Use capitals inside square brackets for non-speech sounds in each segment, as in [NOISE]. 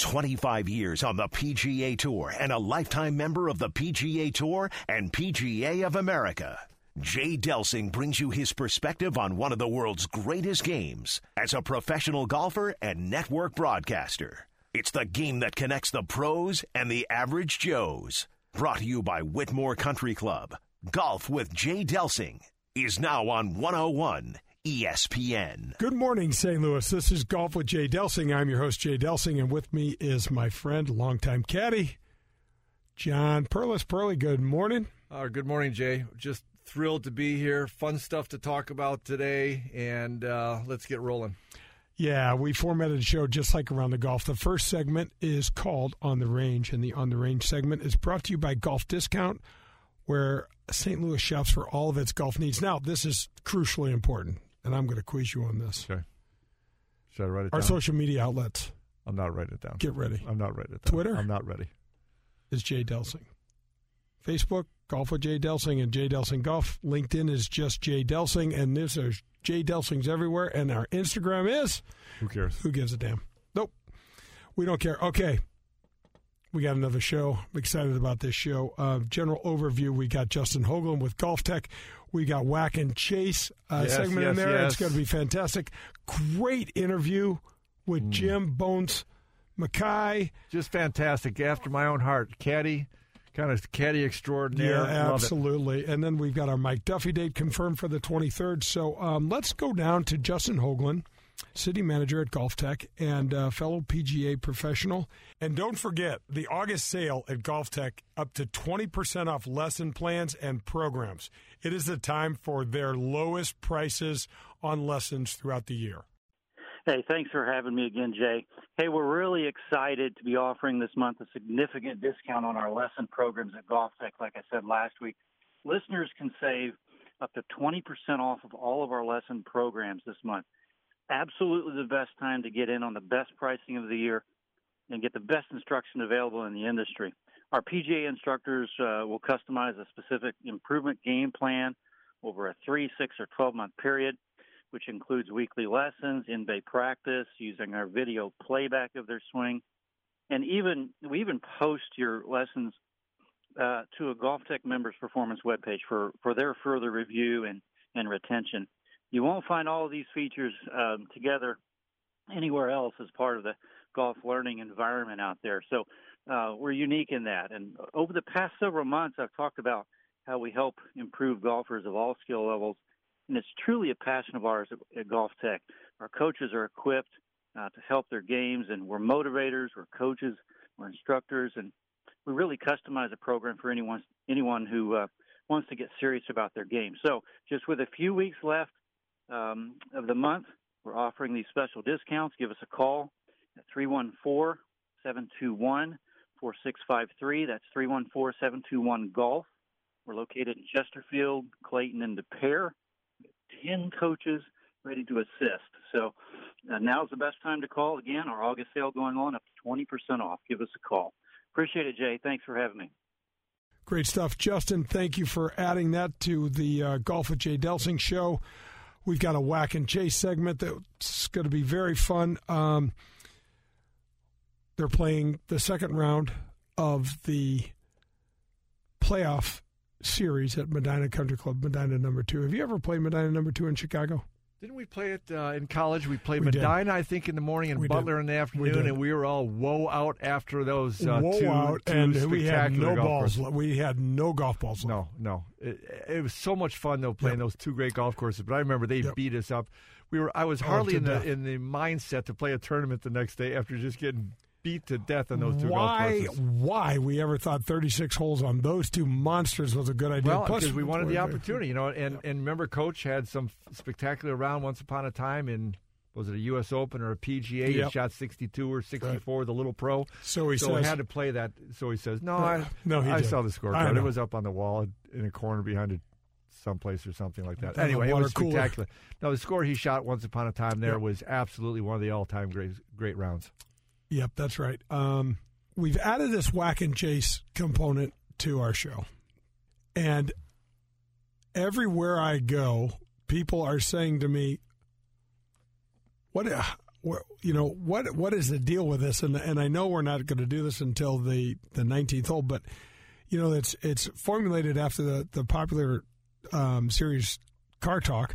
25 years on the PGA Tour and a lifetime member of the PGA Tour and PGA of America. Jay Delsing brings you his perspective on one of the world's greatest games as a professional golfer and network broadcaster. It's the game that connects the pros and the average Joes. Brought to you by Whitmoor Country Club. Golf with Jay Delsing is now on 101 ESPN. Good morning, St. Louis. This is Golf with Jay Delsing. I'm your host, Jay Delsing, and with me is my friend, longtime caddy, John Perlis. Pearly, good morning. Uh, good morning, Jay. Just thrilled to be here. Fun stuff to talk about today, and uh, let's get rolling. Yeah, we formatted the show just like around the golf. The first segment is called On the Range, and the On the Range segment is brought to you by Golf Discount, where St. Louis shops for all of its golf needs. Now, this is crucially important and I'm going to quiz you on this. Okay. Should I write it Our down? social media outlets. I'm not writing it down. Get ready. I'm not writing it down. Twitter? I'm not ready. Is Jay Delsing. Facebook, Golf with Jay Delsing and Jay Delsing Golf. LinkedIn is just Jay Delsing, and this is Jay Delsing's everywhere. And our Instagram is. Who cares? Who gives a damn? Nope. We don't care. Okay. We got another show. I'm excited about this show. Uh, general overview. We got Justin Hoagland with Golf Tech. We got Whack and Chase uh, yes, segment yes, in there. Yes. It's going to be fantastic. Great interview with mm. Jim Bones Mackay. Just fantastic. After my own heart. Caddy, kind of caddy extraordinaire. Yeah, absolutely. And then we've got our Mike Duffy date confirmed for the 23rd. So um, let's go down to Justin Hoagland city manager at Golf Tech and uh, fellow PGA professional. And don't forget the August sale at Golf Tech up to 20% off lesson plans and programs. It is the time for their lowest prices on lessons throughout the year. Hey, thanks for having me again, Jay. Hey, we're really excited to be offering this month a significant discount on our lesson programs at Golf Tech. Like I said last week, listeners can save up to 20% off of all of our lesson programs this month absolutely the best time to get in on the best pricing of the year and get the best instruction available in the industry. Our PGA instructors uh, will customize a specific improvement game plan over a three, six, or 12 month period, which includes weekly lessons, in bay practice, using our video playback of their swing. And even we even post your lessons uh, to a Golf Tech members performance webpage for, for their further review and, and retention. You won't find all of these features um, together anywhere else as part of the golf learning environment out there. So uh, we're unique in that. And over the past several months, I've talked about how we help improve golfers of all skill levels. And it's truly a passion of ours at, at Golf Tech. Our coaches are equipped uh, to help their games, and we're motivators, we're coaches, we're instructors, and we really customize a program for anyone anyone who uh, wants to get serious about their game. So, just with a few weeks left, um, of the month, we're offering these special discounts. Give us a call at 314 721 4653. That's 314 721 Golf. We're located in Chesterfield, Clayton, and Des Peres. 10 coaches ready to assist. So uh, now's the best time to call. Again, our August sale going on up to 20% off. Give us a call. Appreciate it, Jay. Thanks for having me. Great stuff. Justin, thank you for adding that to the uh, Golf with Jay Delsing show. We've got a whack and chase segment that's going to be very fun. Um, they're playing the second round of the playoff series at Medinah Country Club, Medinah number two. Have you ever played Medinah number two in Chicago? Didn't we play it uh, in college? We played We did. Medinah, I think, in the morning and We Butler did. in the afternoon, did. and we were all woe out after those uh, Whoa two, out, two and we had no golf balls. courses. We had no golf balls. left. No, no. It, it was so much fun though playing Yep. those two great golf courses. But I remember they Yep. beat us up. We were. I was Oh, hardly in the death. in the mindset to play a tournament the next day after just getting beat to death on those two why? golf courses. Why we ever thought 36 holes on those two monsters was a good idea? Well, Plus, because we wanted the opportunity, you know. And and remember, Coach had some spectacular round once upon a time in was it a U.S. Open or a PGA? He shot 62 or 64 with a little pro. So he so says, had to play that. So he says, "No, I, no, he I did. saw the scorecard. It was up on the wall in a corner behind it, someplace or something like that. Anyway, it was cooler. spectacular. No, the score he shot once upon a time there Yep. was absolutely one of the all-time great great rounds. Yep, that's right. Um, we've added this whack and chase component to our show. And everywhere I go, people are saying to me, "What you know what what is the deal with this? And and I know we're not going to do this until the the nineteenth hole, but you know it's it's formulated after the the popular um, series Car Talk,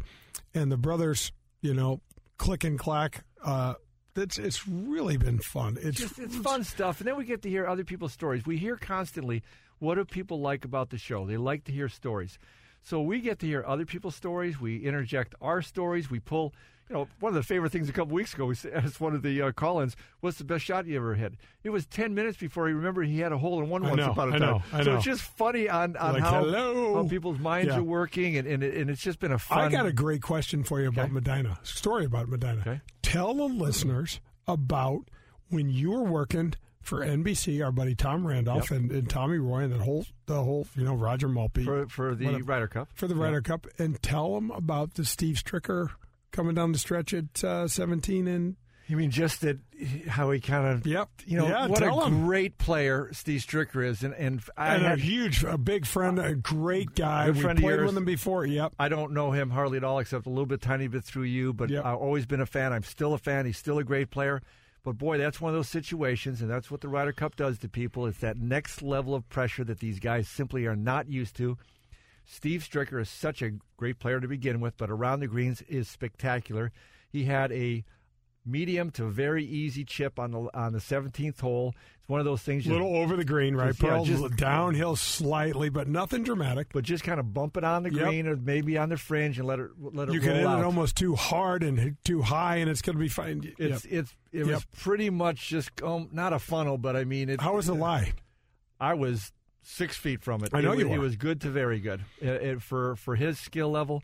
and the brothers, you know, click and clack. Uh, it's it's really been fun. It's Just, it's fun stuff, and then we get to hear other people's stories. We hear constantly what do people like about the show. They like to hear stories, so we get to hear other people's stories. We interject our stories. We pull. You know, one of the favorite things a couple weeks ago, we [LAUGHS] asked one of the uh, call-ins, "What's the best shot you ever hit?" It was ten minutes before he remembered he had a hole in one I once know, upon a I time. know, so it's just funny on, on Like, how, how people's minds Yeah. are working, and, and, it, and it's just been a fun. I got a great question for you about Okay. Medinah. Story about Medinah. Okay. Tell the listeners about when you were working for NBC, our buddy Tom Randolph Yep. and, and Tommy Roy and the whole the whole you know Roger Maltbie for for the Whatever. Ryder Cup. for the Ryder Cup, and tell them about the Steve Stricker coming down the stretch at uh, 17 and You mean just that how he kind of Yep. you know Yeah, what a 'em. great player Steve Stricker is, and and I and a huge, a big friend, a great guy. We friend played with him before. Yep. I don't know him hardly at all, except a little bit, tiny bit through you. But Yep. I've always been a fan. I'm still a fan. He's still a great player. But boy, that's one of those situations, and that's what the Ryder Cup does to people. It's that next level of pressure that these guys simply are not used to. Steve Stricker is such a great player to begin with, but around the greens is spectacular. He had a medium to very easy chip on the on the 17th hole. It's one of those things. A little over the green, right? Just- yeah, just- downhill slightly, but nothing dramatic. but just kind of bump it on the Yep. green or maybe on the fringe and let it let it You can hit out. it almost too hard and hit too high, and it's going to be fine. It's Yep. it's it Yep. was pretty much just um, not a funnel, but I mean it. How was the lie? I was six feet from it. I know it, you It was good to very good. It, it- for for his skill level,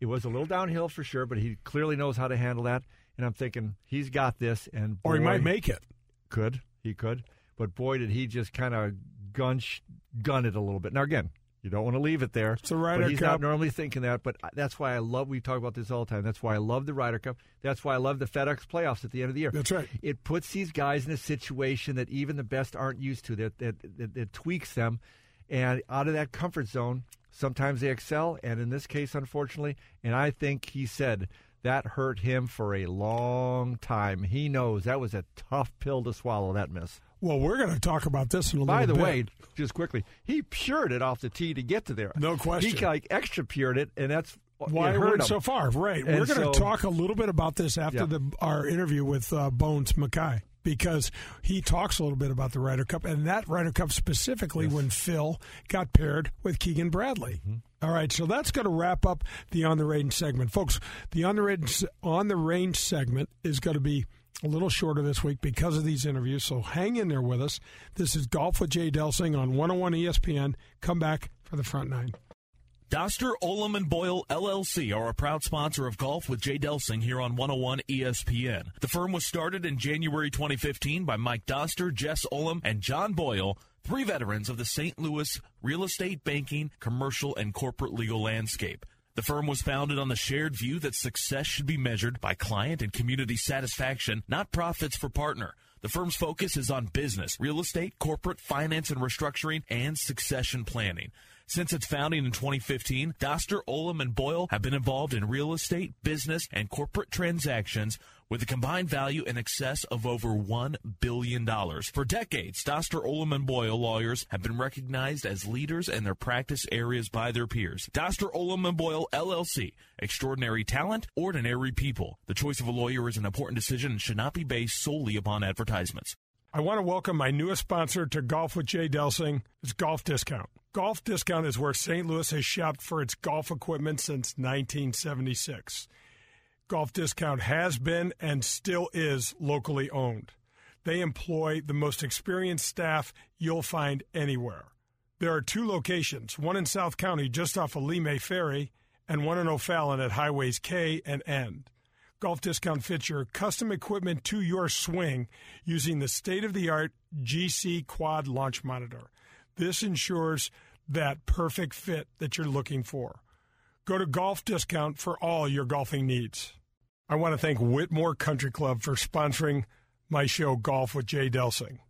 it was a little downhill for sure, but he clearly knows how to handle that. And I'm thinking he's got this, and Or he might make it. could he could, but boy did he just kind of gun gun it a little bit. Now again. You don't want to leave it there. It's the Ryder but he's Cup. not normally thinking that. But that's why I love. We talk about this all the time. That's why I love the Ryder Cup. That's why I love the FedEx playoffs at the end of the year. That's right. It puts these guys in a situation that even the best aren't used to. That that, that, that tweaks them, and out of that comfort zone. Sometimes they excel, and in this case, unfortunately, and I think he said that hurt him for a long time. He knows that was a tough pill to swallow. That miss. Well, we're going to talk about this in a By little the way, just quickly, he pured it off the tee to get to there. No question. He like extra pured it, and that's why it went him. so far. Right. And We're going to so- talk a little bit about this after Yeah. the our interview with uh, Bones Mackay because he talks a little bit about the Ryder Cup and that Ryder Cup specifically when Phil got paired with Keegan Bradley. Mm-hmm. All right, so that's going to wrap up the on the range segment, folks. The on the range on the range segment is going to be a little shorter this week because of these interviews. So hang in there with us. This is Golf with Jay Delsing on 101 ESPN. Come back for the front nine. Doster, Ullom, and Boyle LLC are a proud sponsor of Golf with Jay Delsing here on 101 ESPN. The firm was started in January 2015 by Mike Doster, Jess Ullom, and John Boyle, three veterans of the St. Louis real estate, banking, commercial, and corporate legal landscape. The firm was founded on the shared view that success should be measured by client and community satisfaction, not profits for partner. The firm's focus is on business, real estate, corporate, finance and restructuring, and succession planning. Since its founding in 2015, Doster, Ullom, and Boyle have been involved in real estate, business, and corporate transactions with a combined value in excess of over $1 billion. For decades, Doster, Ullom, and Boyle lawyers have been recognized as leaders in their practice areas by their peers. Doster, Ullom, and Boyle, LLC. Extraordinary talent, ordinary people. The choice of a lawyer is an important decision and should not be based solely upon advertisements. I want to welcome my newest sponsor to Golf with Jay Delsing. It's Golf Discount. Golf Discount is where St. Louis has shopped for its golf equipment since 1976. Golf Discount has been and still is locally owned. They employ the most experienced staff you'll find anywhere. There are two locations, one in South County just off of Lee Ferry and one in O'Fallon at Highways K and N. Golf Discount fits your custom equipment to your swing using the state of the art GC Quad Launch Monitor. This ensures that perfect fit that you're looking for. Go to Golf Discount for all your golfing needs. I want to thank Whitmoor Country Club for sponsoring my show, Golf with Jay Delsing.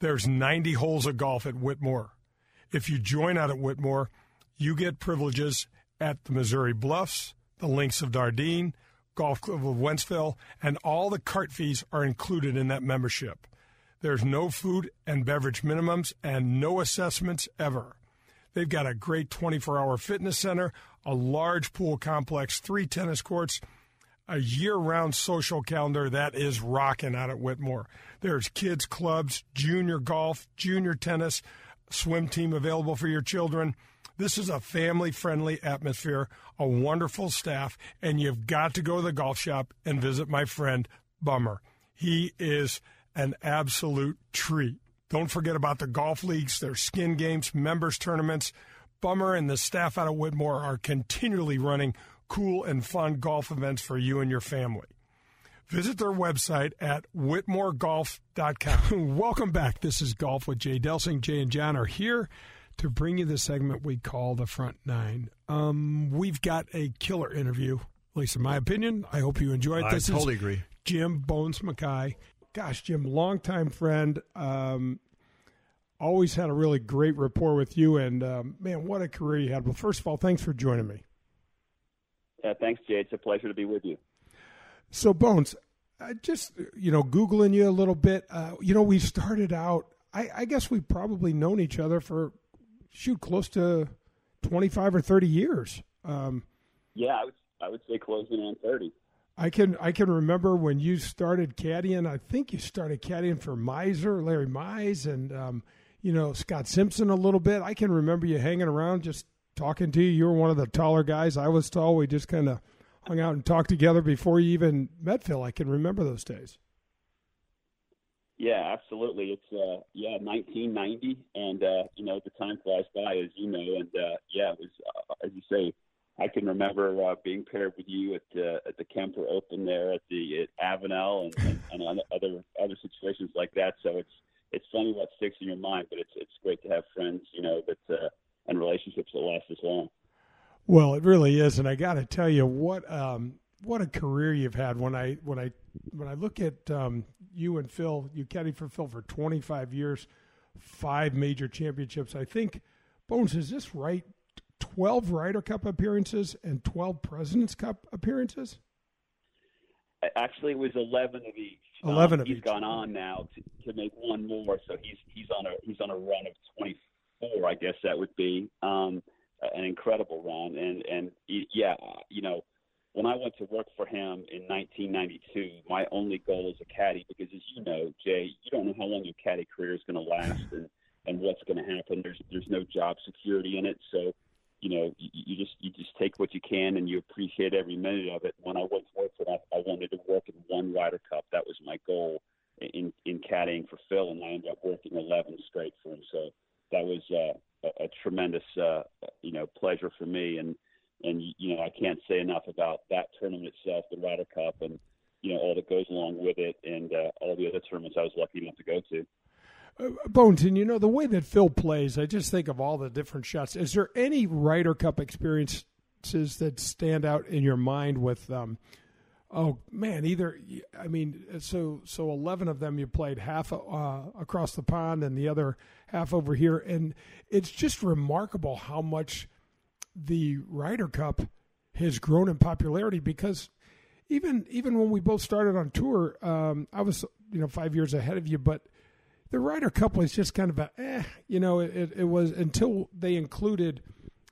There's 90 holes of golf at Whitmoor. If you join out at Whitmoor, you get privileges at the Missouri Bluffs, the Links of Dardenne, Golf Club of Wentzville, and all the cart fees are included in that membership. There's no food and beverage minimums and no assessments ever. They've got a great 24 hour fitness center, a large pool complex, three tennis courts, a year round social calendar that is rocking out at Whitmoor. There's kids' clubs, junior golf, junior tennis, swim team available for your children. This is a family friendly atmosphere, a wonderful staff, and you've got to go to the golf shop and visit my friend Bummer. He is an absolute treat. Don't forget about the golf leagues, their skin games, members tournaments. Bummer and the staff out of Whitmoor are continually running cool and fun golf events for you and your family. Visit their website at whitmoregolf.com. [LAUGHS] Welcome back. This is Golf with Jay Delsing. Jay and John are here to bring you the segment we call the Front Nine. Um, we've got a killer interview, at least in my opinion. I hope you enjoyed. I This totally is agree. Jim Bones Mackay. Gosh, Jim, longtime friend. Um, always had a really great rapport with you, and um, man, what a career you had. Well, first of all, thanks for joining me. Yeah, thanks, Jay. It's a pleasure to be with you. So, Bones, uh, just you know, googling you a little bit. Uh, you know, we started out. I, I guess we've probably known each other for shoot close to twenty five or thirty years. Um, Yeah, I would I would say closing on thirty. I can I can remember when you started caddying. I think you started caddying for Miser, Larry Mize, and um, you know Scott Simpson a little bit. I can remember you hanging around, just talking to you. You were one of the taller guys. I was tall. We just kind of hung out and talked together before you even met Phil. I can remember those days. Yeah, absolutely. It's uh yeah, 1990, and uh, you know the time flies by as you know, and uh, yeah, it was uh, as you say. I can remember uh, being paired with you at uh, at the Kemper Open there at the at Avenel and, and, and other other situations like that. So it's it's funny what sticks in your mind, but it's it's great to have friends, you know, that uh, and relationships that last this long. Well, it really is, and I got to tell you what um, what a career you've had. When I when I when I look at um, you and Phil, you caddied for Phil for 25 years, five major championships. I think Bones is this right? 12 Ryder Cup appearances and 12 Presidents Cup appearances. Actually, it was 11 of each. 11 um, of he's each. gone on now to, to make one more, so he's he's on a he's on a run of 24, I guess that would be um, an incredible run. And and y- yeah, you know, when I went to work for him in 1992, my only goal as a caddy, because as you know, Jay, you don't know how long your caddy career is going to last [LAUGHS] and and what's going to happen. There's there's no job security in it, so you know, you, you just you just take what you can and you appreciate every minute of it. When I went to for that, I wanted to work in one Ryder Cup. That was my goal in in caddying for Phil, and I ended up working 11 straight for him. So that was uh, a, a tremendous uh, you know pleasure for me, and and you know I can't say enough about that tournament itself, the Ryder Cup, and you know all that goes along with it, and uh, all the other tournaments I was lucky enough to go to. Uh, and you know the way that Phil plays, I just think of all the different shots. Is there any Ryder Cup experiences that stand out in your mind with? Um, oh man, either I mean, so so eleven of them you played half uh, across the pond and the other half over here, and it's just remarkable how much the Ryder Cup has grown in popularity because even even when we both started on tour, um, I was you know five years ahead of you, but the Ryder Cup was just kind of a, eh, you know, it, it was until they included,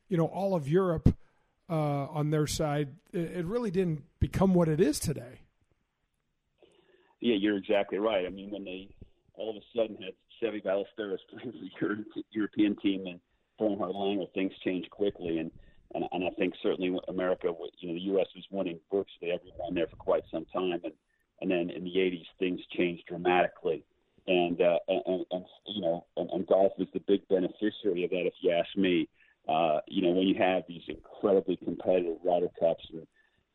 you know, all of Europe uh, on their side, it, it really didn't become what it is today. Yeah, you're exactly right. I mean, when they all of a sudden had Seve Ballesteros playing [LAUGHS] for the European team and Bernhard Langer, things changed quickly, and, and and I think certainly America, you know, the U.S. was winning virtually everyone there for quite some time, and and then in the '80s things changed dramatically, and uh, and, and you know, and, and golf was the big beneficiary of that, if you ask me. Uh, you know, when you have these incredibly competitive Ryder Cups and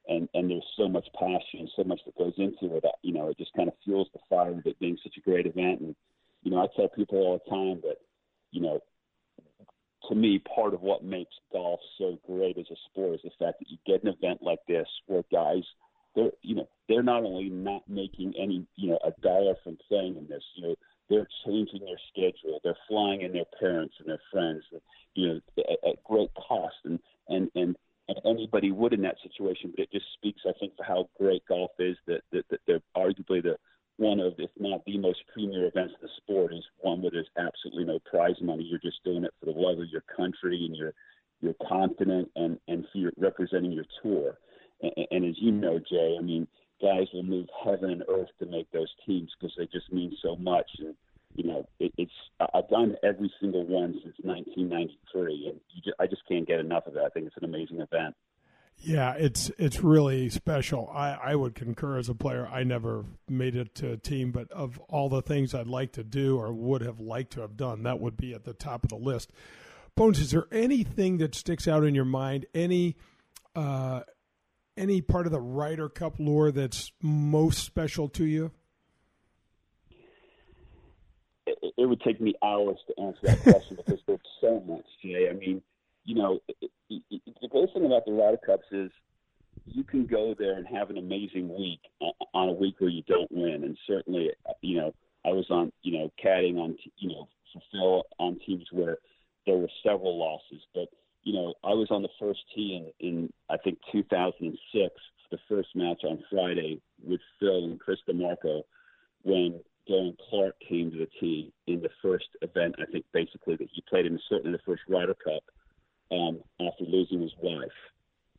and and there's so much passion and so much that goes into it. You know, it just kind of fuels the fire of it being such a great event. And you know, I tell people all the time that you know, to me, part of what makes golf so great as a sport is the fact that you get an event like this where guys. They're, you know, they're not only not making any, you know, a dollar from playing in this. You know, they're changing their schedule. They're flying in their parents and their friends, you know, at, at great cost. And and and and anybody would would in that situation, but it just speaks, I think, for how great golf is. That that, that they're arguably the one of, if not the most premier events of the sport, is one where there's absolutely no prize money. You're just doing it for the love of your country and your your continent and and for your, representing your tour. And, as you know, Jay, I mean, guys will move heaven and earth to make those teams because they just mean so much. And you know, it, it's I've done every single one since 1993, and just, I just can't get enough of it. I think it's an amazing event. Yeah, it's it's really special. I, I would concur as a player. I never made it to a team, but of all the things I'd like to do or would have liked to have done, that would be at the top of the list. Bones, is there anything that sticks out in your mind? Any uh, any part of the Ryder Cup lore that's most special to you? It, it would take me hours to answer that question because there's so much, Jay. I mean, you know, it, it, the great thing about the Ryder Cups is you can go there and have an amazing week on a week where you don't win. And certainly, you know, I was on, you know, caddying on, you know, for Phil on teams where there were several losses. But, you know, I was on the first tee in, in I think, 2006, the first match on Friday with Phil and Chris DiMarco when Darren Clarke came to the tee in the first event, I think, basically, that he played in, certainly the first Ryder Cup um, after losing his wife.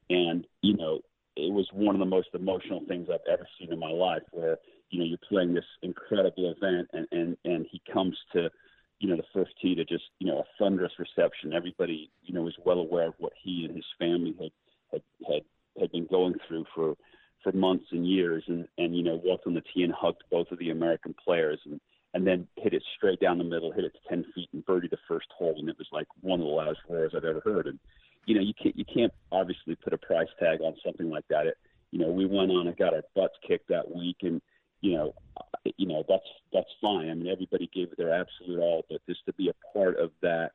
And, you know, it was one of the most emotional things I've ever seen in my life where, you know, you're playing this incredible event and, and, and he comes to, you know, the first tee to just, you know, a thunderous reception. Everybody, you know, was well aware of what he and his family had, had, had, had been going through for, for months and years and, and, you know, walked on the tee and hugged both of the American players. And, and then hit it straight down the middle, hit it to ten feet, and birdied the first hole, and it was like one of the loudest roars I've ever heard. And you know, you can't you can't obviously put a price tag on something like that. It, you know, we went on and got our butts kicked that week, and you know, you know that's that's fine. I mean, everybody gave it their absolute all, but just to be a part of that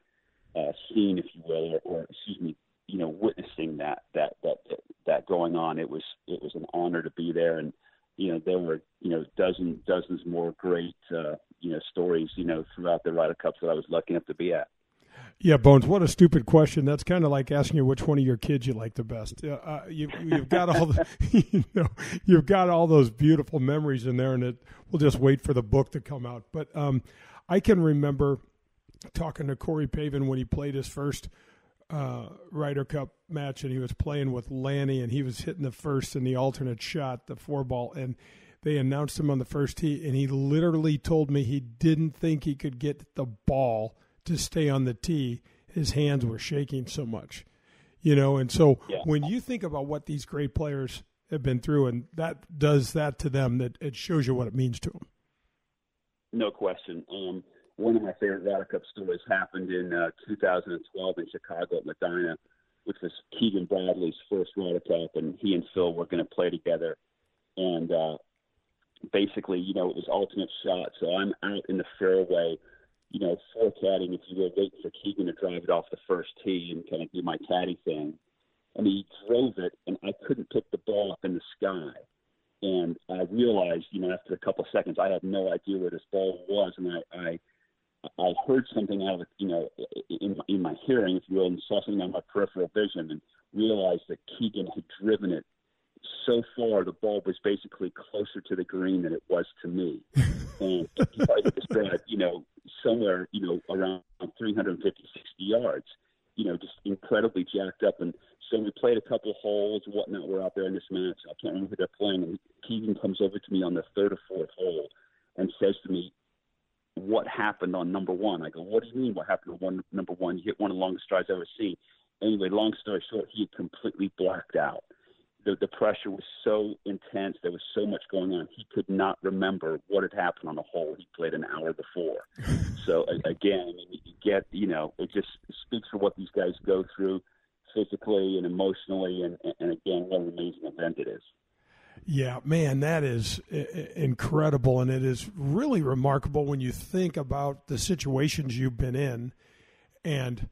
uh, scene, if you will, or, or excuse me, you know, witnessing that that that that going on, it was it was an honor to be there, and you know, there were, you know, dozens, dozens more great, uh, you know, stories, you know, throughout the Ryder Cups that I was lucky enough to be at. Yeah, Bones. What a stupid question. That's kind of like asking you which one of your kids you like the best. Uh, you, have got all the, [LAUGHS] you know, you've got all those beautiful memories in there, and it. We'll just wait for the book to come out. But um, I can remember talking to Corey Pavin when he played his first uh, Ryder Cup match, and he was playing with Lanny, and he was hitting the first and the alternate shot, the four ball, and they announced him on the first tee, and he literally told me he didn't think he could get the ball to stay on the tee. His hands were shaking so much, you know. And so yeah. when you think about what these great players have been through, and that does that to them, that it shows you what it means to them. No question. Um, one of my favorite Ryder Cup stories happened in uh, 2012 in Chicago at Medinah, which was Keegan Bradley's first Ryder Cup, and he and Phil were going to play together. And uh, basically, you know, it was alternate shot. So I'm out in the fairway, you know, forecaddying, if you will, waiting for Keegan to drive it off the first tee and kind of do my caddy thing. And he drove it, and I couldn't pick the ball up in the sky. And I realized, you know, after a couple of seconds, I had no idea where this ball was, and I, I I heard something out of you know in, in my hearing, if you will, and saw something on my peripheral vision, and realized that Keegan had driven it so far the ball was basically closer to the green than it was to me, [LAUGHS] and I was you know somewhere you know around 350, 60 yards, you know just incredibly jacked up, and so we played a couple holes and whatnot. We're out there in this match. I can't remember who they're playing, and Keegan comes over to me on the third or fourth hole and says to me, what happened on number one. I go, what do you mean what happened on one, number one? You hit one of the longest strides I've ever seen. Anyway, long story short, he had completely blacked out. The, the pressure was so intense. There was so much going on. He could not remember what had happened on the hole he played an hour before. [LAUGHS] so again, I mean, you get, you know, it just speaks for what these guys go through physically and emotionally. And, and again, what an amazing event it is. Yeah, man, that is incredible. And it is really remarkable when you think about the situations you've been in and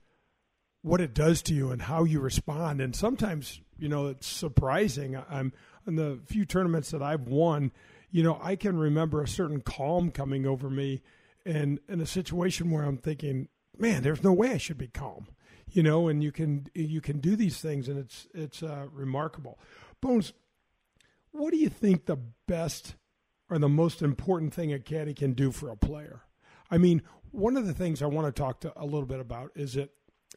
what it does to you and how you respond. And sometimes, you know, it's surprising. I'm in the few tournaments that I've won, you know, I can remember a certain calm coming over me and in a situation where I'm thinking, man, there's no way I should be calm you know, and you can you can do these things, and it's it's uh, remarkable. Bones, what do you think the best or the most important thing a caddy can do for a player? I mean, one of the things I want to talk to a little bit about is that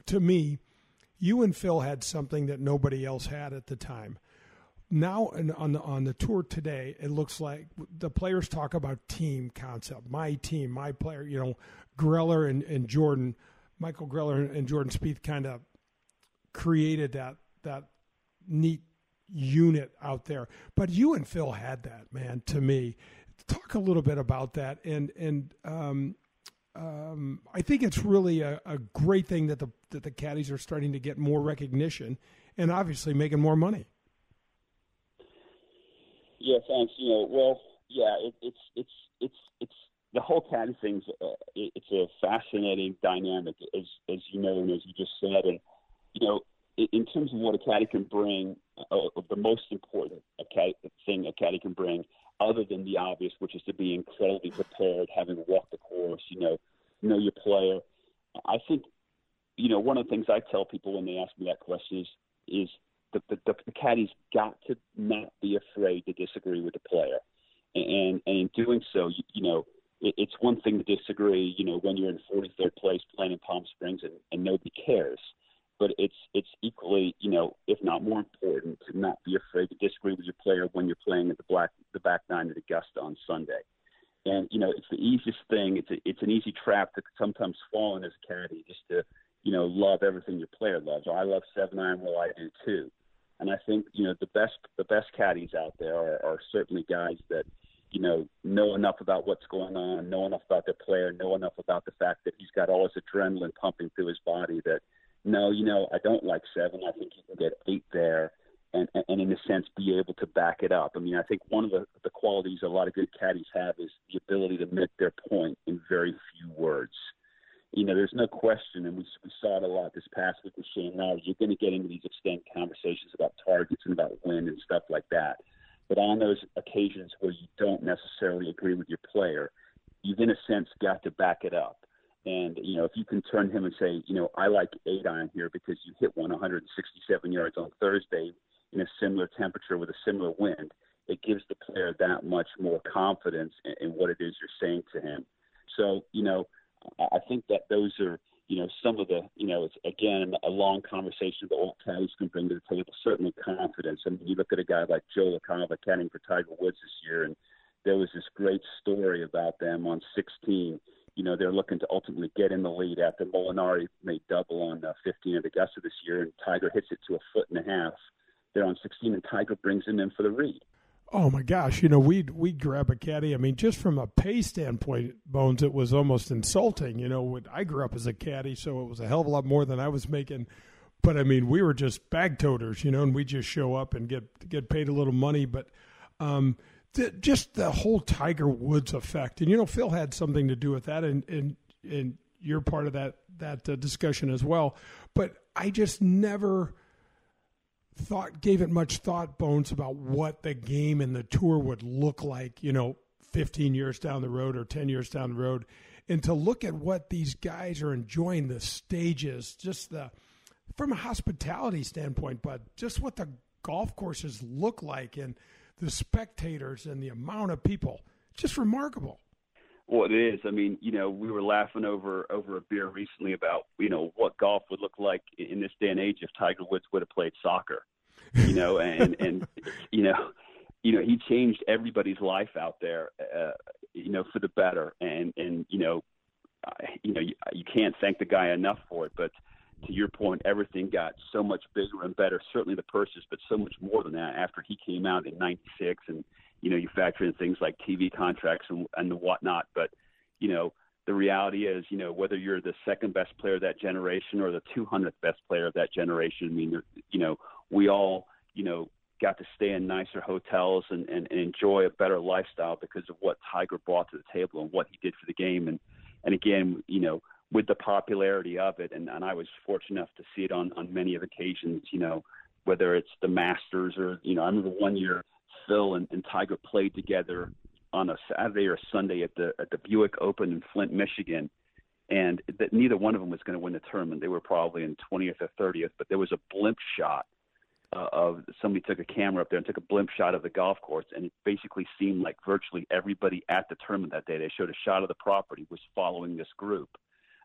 to me, you and Phil had something that nobody else had at the time. Now on the on the tour today, it looks like the players talk about team concept, my team, my player. You know, Greller and, and Jordan, Michael Greller and Jordan Spieth kind of created that that neat unit out there. But you and Phil had that, man. To me, talk a little bit about that, and and um, um, I think it's really a, a, great thing that the that the caddies are starting to get more recognition, and obviously making more money. Yeah, thanks. You know, well, yeah, it, it's it's it's it's the whole caddy thing's uh, it, it's a fascinating dynamic, as as you know and as you just said, and you know in terms of what a caddy can bring, uh, the most important a caddy, thing a caddy can bring, other than the obvious, which is to be incredibly prepared, having walked the course, you know, know your player. I think, you know, one of the things I tell people when they ask me that question is, is the, the, the, the caddy's got to not be afraid to disagree with the player. And, and in doing so, you, you know, it, it's one thing to disagree, you know, when you're in 43rd place playing in Palm Springs and, and nobody cares but it's it's equally, you know, if not more important, to not be afraid to disagree with your player when you're playing at the black the back nine at Augusta on Sunday. And you know, it's the easiest thing. It's a, it's an easy trap to sometimes fall in as a caddy, just to you know love everything your player loves. I love seven iron, well I do too. And I think you know the best the best caddies out there are, are certainly guys that you know know enough about what's going on, know enough about their player, know enough about the fact that he's got all his adrenaline pumping through his body that no, you know, I don't like seven. I think you can get eight there, and and in a sense be able to back it up. I mean, I think one of the the qualities a lot of good caddies have is the ability to make their point in very few words. You know, there's no question, and we we saw it a lot this past week with Shane Lowry. You're going to get into these extended conversations about targets and about win and stuff like that. But on those occasions where you don't necessarily agree with your player, you've in a sense got to back it up. And you know, if you can turn him and say, you know, I like eight iron here because you hit one 167 yards on Thursday in a similar temperature with a similar wind, it gives the player that much more confidence in, in what it is you're saying to him. So, you know, I think that those are, you know, some of the, you know, it's again a long conversation that old caddies can bring to the table. Certainly confidence. I mean, you look at a guy like Joe LaCava caddying for Tiger Woods this year, and there was this great story about them on 16 you know, they're looking to ultimately get in the lead after Molinari made double on uh, 15 at Augusta this year, and Tiger hits it to a foot and a half. They're on 16, and Tiger brings him in for the read. Oh my gosh! You know, we'd we'd grab a caddy. I mean, just from a pay standpoint, Bones, it was almost insulting. You know, I grew up as a caddy, so it was a hell of a lot more than I was making. But I mean, we were just bag toters, you know, and we just show up and get get paid a little money. But um, the, just the whole Tiger Woods effect, and you know Phil had something to do with that, and and and you're part of that that uh, discussion as well. But I just never thought gave it much thought bones about what the game and the tour would look like, you know, 15 years down the road or 10 years down the road, and to look at what these guys are enjoying the stages, just the from a hospitality standpoint, but just what the golf courses look like and the spectators and the amount of people. Just remarkable. Well, it is. I mean, you know, we were laughing over over a beer recently about you know what golf would look like in this day and age if Tiger Woods would have played soccer. You know, [LAUGHS] and and you know, you know, he changed everybody's life out there. Uh, you know, for the better. And and you know, you know, you, you can't thank the guy enough for it. But to your point, everything got so much bigger and better. Certainly the purses, but so much more than that after he came out in '96, and you know you factor in things like TV contracts and and the whatnot. But you know the reality is, you know whether you're the second best player of that generation or the 200th best player of that generation. I mean, you know we all you know got to stay in nicer hotels and, and, and enjoy a better lifestyle because of what Tiger brought to the table and what he did for the game. And and again, you know with the popularity of it, and, and I was fortunate enough to see it on on many of occasions. You know, whether it's the Masters or you know, I remember one year Phil and, and Tiger played together on a Saturday or Sunday at the at the Buick Open in Flint, Michigan, and that neither one of them was going to win the tournament. They were probably in 20th or 30th, but there was a blimp shot uh, of somebody took a camera up there and took a blimp shot of the golf course, and it basically seemed like virtually everybody at the tournament that day. They showed a shot of the property was following this group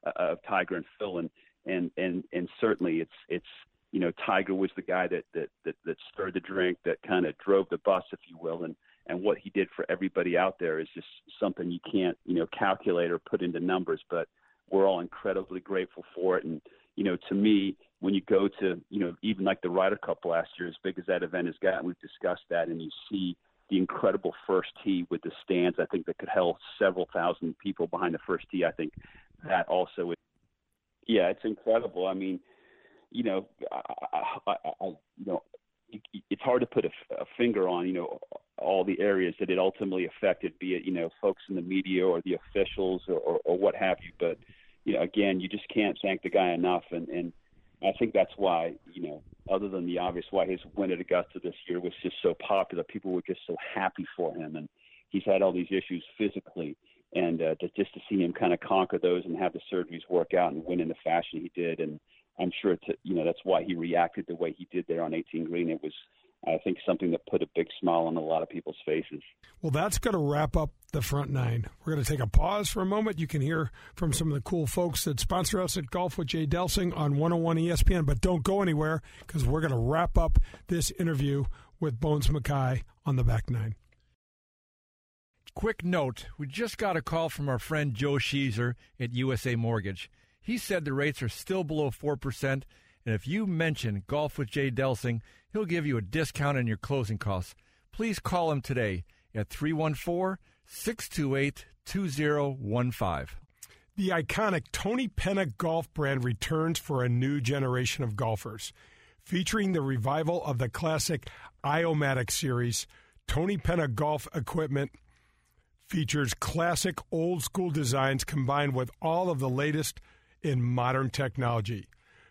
uh, of Tiger and Phil, and and and and certainly it's it's you know Tiger was the guy that that that, that stirred the drink, that kind of drove the bus, if you will, and and what he did for everybody out there is just something you can't you know calculate or put into numbers, but we're all incredibly grateful for it, and you know to me when you go to, you know, even like the Ryder Cup last year, as big as that event has gotten, we've discussed that, and you see the incredible first tee with the stands. I think that could hold several thousand people behind the first tee. I think that also is, yeah, it's incredible. I mean, you know, I, I, I you know, it's hard to put a, a finger on, you know, all the areas that it ultimately affected, be it, you know, folks in the media or the officials or, or, or what have you. But, you know, again, you just can't thank the guy enough. And, and, I think that's why, you know, other than the obvious why his win at Augusta this year was just so popular, people were just so happy for him. And he's had all these issues physically. And uh, to, just to see him kind of conquer those and have the surgeries work out and win in the fashion he did. And I'm sure, to, you know, that's why he reacted the way he did there on 18 Green. It was I think something that put a big smile on a lot of people's faces. Well, that's going to wrap up the front nine. We're going to take a pause for a moment. You can hear from some of the cool folks that sponsor us at Golf with Jay Delsing on 101 ESPN, but don't go anywhere because we're going to wrap up this interview with Bones Mackay on the back nine. Quick note we just got a call from our friend Joe Sheezer at USA Mortgage. He said the rates are still below 4%, and if you mention Golf with Jay Delsing, He'll give you a discount on your closing costs. Please call him today at 314 628 2015. The iconic Tony Penna golf brand returns for a new generation of golfers. Featuring the revival of the classic Iomatic series, Tony Penna golf equipment features classic old school designs combined with all of the latest in modern technology.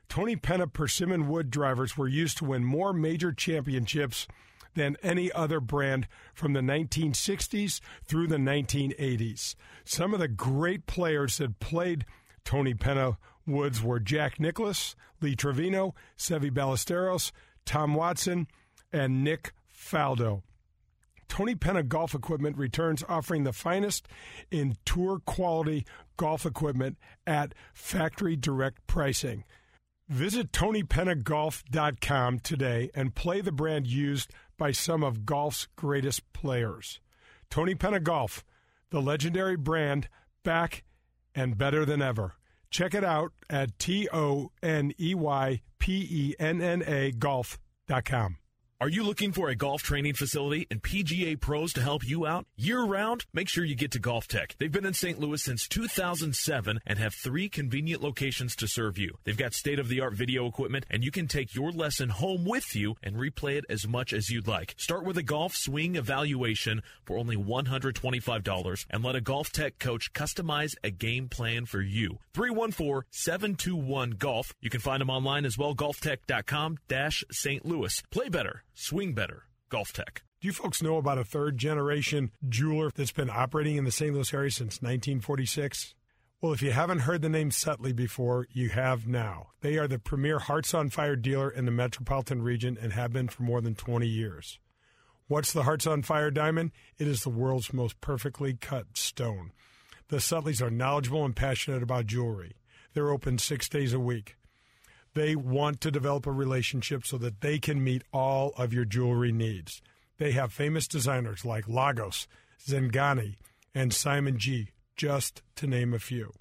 Tony Penna persimmon wood drivers were used to win more major championships than any other brand from the 1960s through the 1980s. Some of the great players that played Tony Penna woods were Jack Nicklaus, Lee Trevino, Seve Ballesteros, Tom Watson, and Nick Faldo. Tony Penna Golf Equipment returns offering the finest in tour quality golf equipment at factory direct pricing. Visit TonyPennaGolf.com today and play the brand used by some of golf's greatest players. Tony Penna Golf, the legendary brand, back and better than ever. Check it out at T O N E Y P E N N A golf.com. Are you looking for a golf training facility and PGA pros to help you out year round? Make sure you get to Golf Tech. They've been in St. Louis since 2007 and have three convenient locations to serve you. They've got state of the art video equipment and you can take your lesson home with you and replay it as much as you'd like. Start with a golf swing evaluation for only $125 and let a Golf Tech coach customize a game plan for you. 314-721 Golf. You can find them online as well, golftech.com dash St. Louis. Play better Swing better. Golf Tech. Do you folks know about a third generation jeweler that's been operating in the St. Louis area since 1946? Well, if you haven't heard the name Saettele before, you have now. They are the premier Hearts on Fire dealer in the metropolitan region and have been for more than 20 years. What's the Hearts on Fire diamond? It is the world's most perfectly cut stone. The Saetteles are knowledgeable and passionate about jewelry. They're open six days a week. They want to develop a relationship so that they can meet all of your jewelry needs. They have famous designers like Lagos, Zeghani, and Simon G, just to name a few.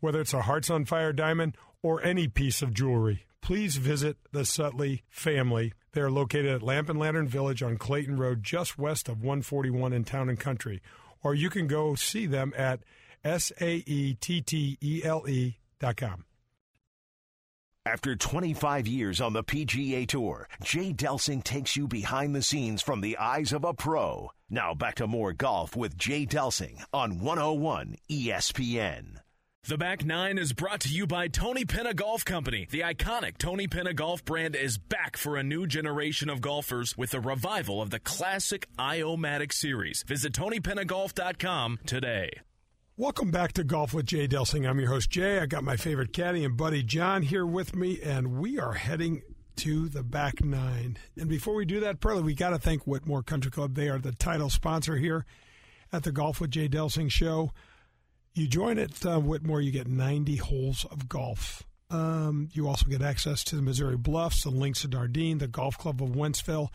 Whether it's a Hearts on Fire diamond or any piece of jewelry, please visit the Saettele family. They are located at Lamp and Lantern Village on Clayton Road, just west of 141 in Town and Country. Or you can go see them at S A E T T E L E dot com. After 25 years on the PGA Tour, Jay Delsing takes you behind the scenes from the eyes of a pro. Now back to more golf with Jay Delsing on 101 ESPN. The Back Nine is brought to you by Tony Penna Golf Company. The iconic Tony Penna Golf brand is back for a new generation of golfers with a revival of the classic Iomatic series. Visit TonyPennaGolf.com today. Welcome back to Golf with Jay Delsing. I'm your host, Jay. I got my favorite caddy and buddy, John, here with me, and we are heading to the back nine. And before we do that, Pearly, we got to thank Whitmoor Country Club. They are the title sponsor here at the Golf with Jay Delsing show. You join at uh, Whitmoor, you get 90 holes of golf. Um, you also get access to the Missouri Bluffs, the Links of Dardenne, the Golf Club of Wentzville,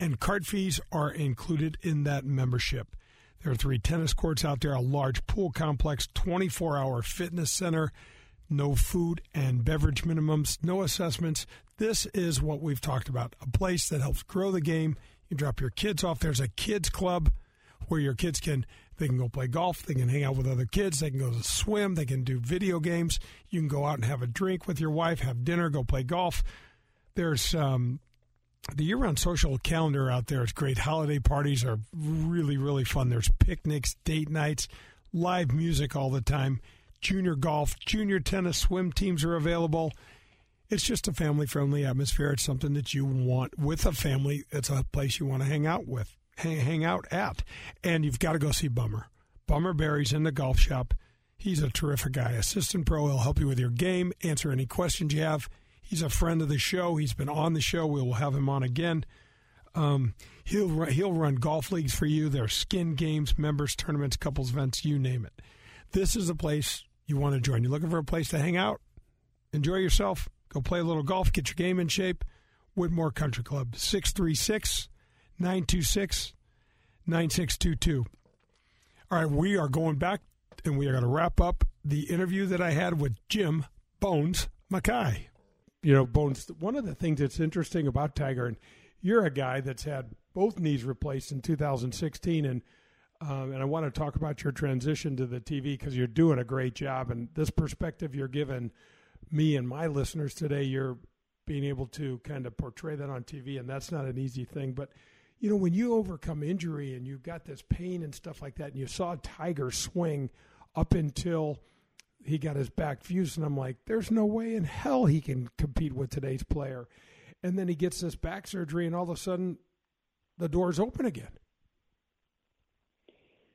and cart fees are included in that membership. There are three tennis courts out there, a large pool complex, 24 hour fitness center, no food and beverage minimums, no assessments. This is what we've talked about a place that helps grow the game. You drop your kids off. There's a kids club where your kids can they can go play golf, they can hang out with other kids, they can go to swim, they can do video games. You can go out and have a drink with your wife, have dinner, go play golf. There's um, the year round social calendar out there is great. Holiday parties are really, really fun. There's picnics, date nights, live music all the time, junior golf, junior tennis, swim teams are available. It's just a family friendly atmosphere. It's something that you want with a family. It's a place you want to hang out with, hang, hang out at. And you've got to go see Bummer. Bummer Barry's in the golf shop. He's a terrific guy. Assistant pro. He'll help you with your game, answer any questions you have. He's a friend of the show. He's been on the show. We will have him on again. Um, he'll he'll run golf leagues for you. There are skin games, members tournaments, couples events, you name it. This is a place you want to join. You're looking for a place to hang out, enjoy yourself, go play a little golf, get your game in shape. Whitmoor Country Club, 636 926 9622. All right, we are going back and we are going to wrap up the interview that I had with Jim Bones Mackay you know, Bones, one of the things that's interesting about Tiger, and you're a guy that's had both knees replaced in 2016, and um, and I want to talk about your transition to the TV because you're doing a great job, and this perspective you're giving me and my listeners today, you're being able to kind of portray that on TV, and that's not an easy thing, but. You know, when you overcome injury and you've got this pain and stuff like that, and you saw Tiger swing up until he got his back fused, and I'm like, there's no way in hell he can compete with today's player. And then he gets this back surgery, and all of a sudden, the door's open again.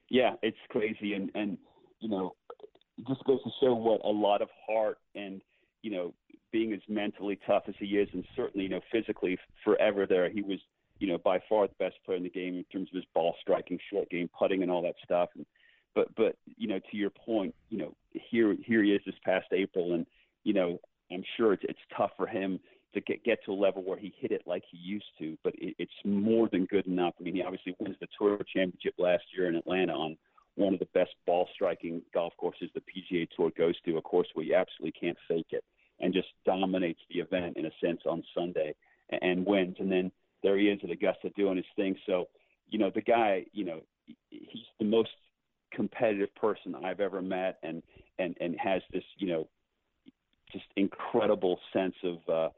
Yeah, it's crazy, and and you know, it just goes to show what a lot of heart and you know being as mentally tough as he is, and certainly you know physically forever there, he was you know by far the best player in the game in terms of his ball striking, short game, putting, and all that stuff. And but but you know to your point you know here here he is this past april and you know i'm sure it's it's tough for him to get get to a level where he hit it like he used to but it, it's more than good enough. I mean he obviously wins the tour championship last year in atlanta on one of the best ball striking golf courses the pga tour goes to. A course where you absolutely can't fake it and just dominates the event in a sense on sunday and, and wins. And then there he is at augusta doing his thing. So you know the guy you know he's the most competitive person I've ever met, and and and has this you know just incredible sense of uh,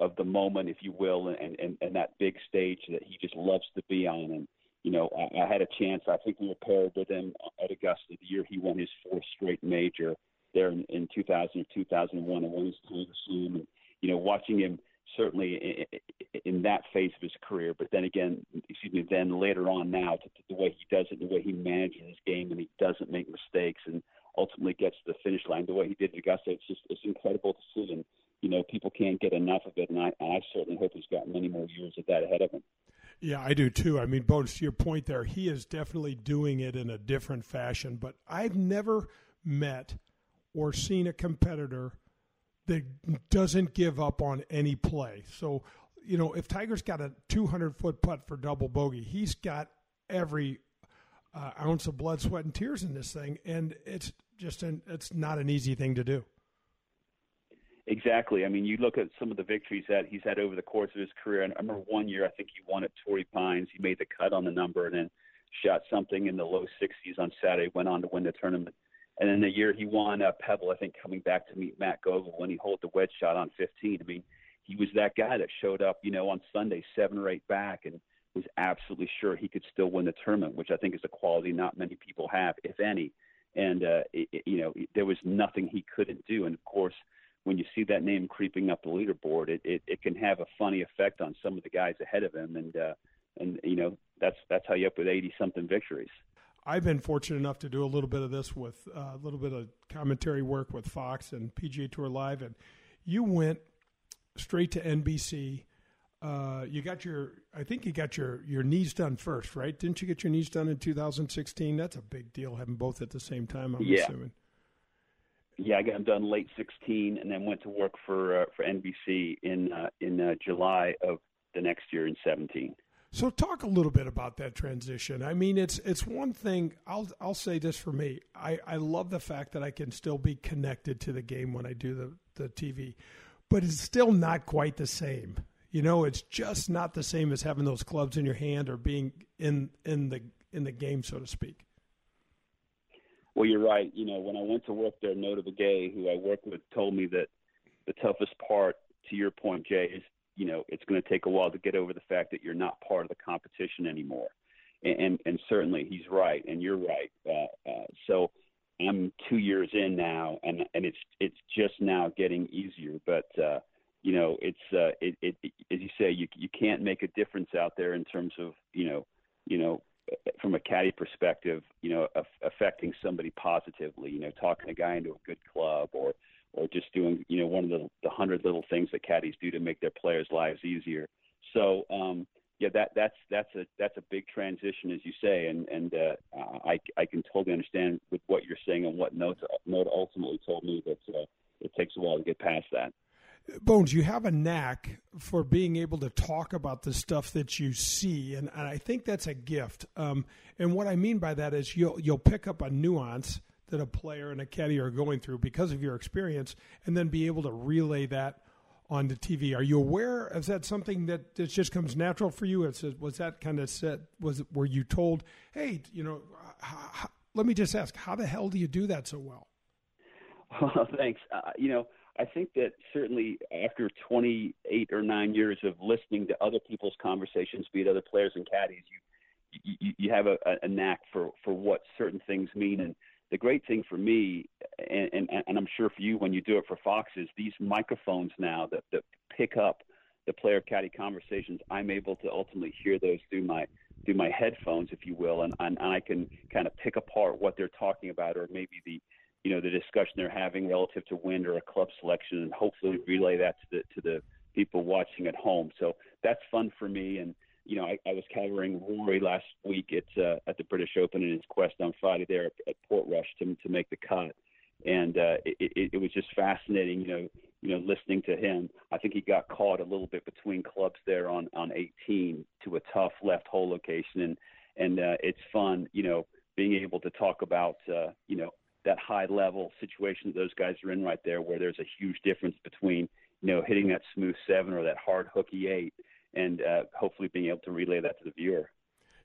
of the moment, if you will, and, and and that big stage that he just loves to be on. And you know, I, I had a chance. I think we were paired with him at Augusta the year he won his fourth straight major there in, in 2000 or 2001, and won his time And you know, watching him certainly in, in that phase of his career. But then again, excuse me, then later on now, to, way he does it, the way he manages his game, and he doesn't make mistakes, and ultimately gets to the finish line the way he did at Augusta. It's just it's incredible to see, you know people can't get enough of it. And I, I certainly hope he's got many more years of that ahead of him. Yeah, I do too. I mean, Bones, to your point there, he is definitely doing it in a different fashion. But I've never met or seen a competitor that doesn't give up on any play. So, you know, if Tiger's got a 200 foot putt for double bogey, he's got every uh, ounce of blood, sweat, and tears in this thing, and it's just an it's not an easy thing to do. Exactly. I mean, you look at some of the victories that he's had over the course of his career. And I remember one year, I think he won at Torrey Pines. He made the cut on the number and then shot something in the low 60s on Saturday. Went on to win the tournament and then the year he won uh, Pebble, I think coming back to meet Matt Gogel when he holed the wedge shot on 15. I mean, he was that guy that showed up, you know, on Sunday seven or eight back and was absolutely sure he could still win the tournament, which I think is a quality not many people have, if any. And uh, it, it, you know, there was nothing he couldn't do. And of course, when you see that name creeping up the leaderboard, it, it, it can have a funny effect on some of the guys ahead of him. And uh, and you know, that's that's how you up with 80 something victories. I've been fortunate enough to do a little bit of this with uh, a little bit of commentary work with Fox and PGA Tour Live, and you went straight to NBC. Uh, you got your, I think you got your your knees done first, right? Didn't you get your knees done in 2016? That's a big deal having both at the same time. I'm yeah. assuming. Yeah, I got them done late 16, and then went to work for uh, for NBC in uh, in uh, July of the next year in 17. So talk a little bit about that transition. I mean, it's it's one thing. I'll I'll say this for me. I, I love the fact that I can still be connected to the game when I do the the TV, but it's still not quite the same. You know, it's just not the same as having those clubs in your hand or being in in the in the game, so to speak. Well, you're right. You know, when I went to work there, Notah Begay, who I work with, told me that the toughest part, to your point, Jay, is you know it's going to take a while to get over the fact that you're not part of the competition anymore. And and, and certainly he's right, and you're right. Uh, uh, so I'm two years in now, and and it's it's just now getting easier. But uh, you know, it's uh, it, it, it as you say, you you can't make a difference out there in terms of you know you know from a caddy perspective, you know, affecting somebody positively, you know, talking a guy into a good club or or just doing you know one of the the hundred little things that caddies do to make their players' lives easier. So um, yeah, that that's that's a that's a big transition, as you say, and and uh, I I can totally understand with what you're saying and what Note Note ultimately told me that uh, it takes a while to get past that. Bones, you have a knack for being able to talk about the stuff that you see, and, and I think that's a gift. Um, and what I mean by that is you'll you'll pick up a nuance that a player and a caddy are going through because of your experience, and then be able to relay that on the TV. Are you aware? Is that something that, that just comes natural for you? It's, was that kind of set? Was were you told, hey, you know, how, let me just ask, how the hell do you do that so well? [LAUGHS] Well, thanks. Uh, you know, I think that certainly after 28 or nine years of listening to other people's conversations, be it other players and caddies, you you, you have a, a knack for for what certain things mean and the great thing for me, and, and, and I'm sure for you when you do it for Fox, is these microphones now that, that pick up the player caddy conversations. I'm able to ultimately hear those through my through my headphones, if you will, and, and, and I can kind of pick apart what they're talking about, or maybe the you know the discussion they're having relative to wind or a club selection, and hopefully relay that to the to the people watching at home. So that's fun for me, and you know, I, I was covering Rory last week at uh, at the British Open in his quest on Friday there at, at Portrush to to make the cut, and uh, it, it, it was just fascinating. You know, you know, listening to him. I think he got caught a little bit between clubs there on on 18 to a tough left hole location, and and uh, it's fun. You know, being able to talk about uh, you know that high level situation that those guys are in right there, where there's a huge difference between you know hitting that smooth seven or that hard hooky eight and uh, hopefully being able to relay that to the viewer.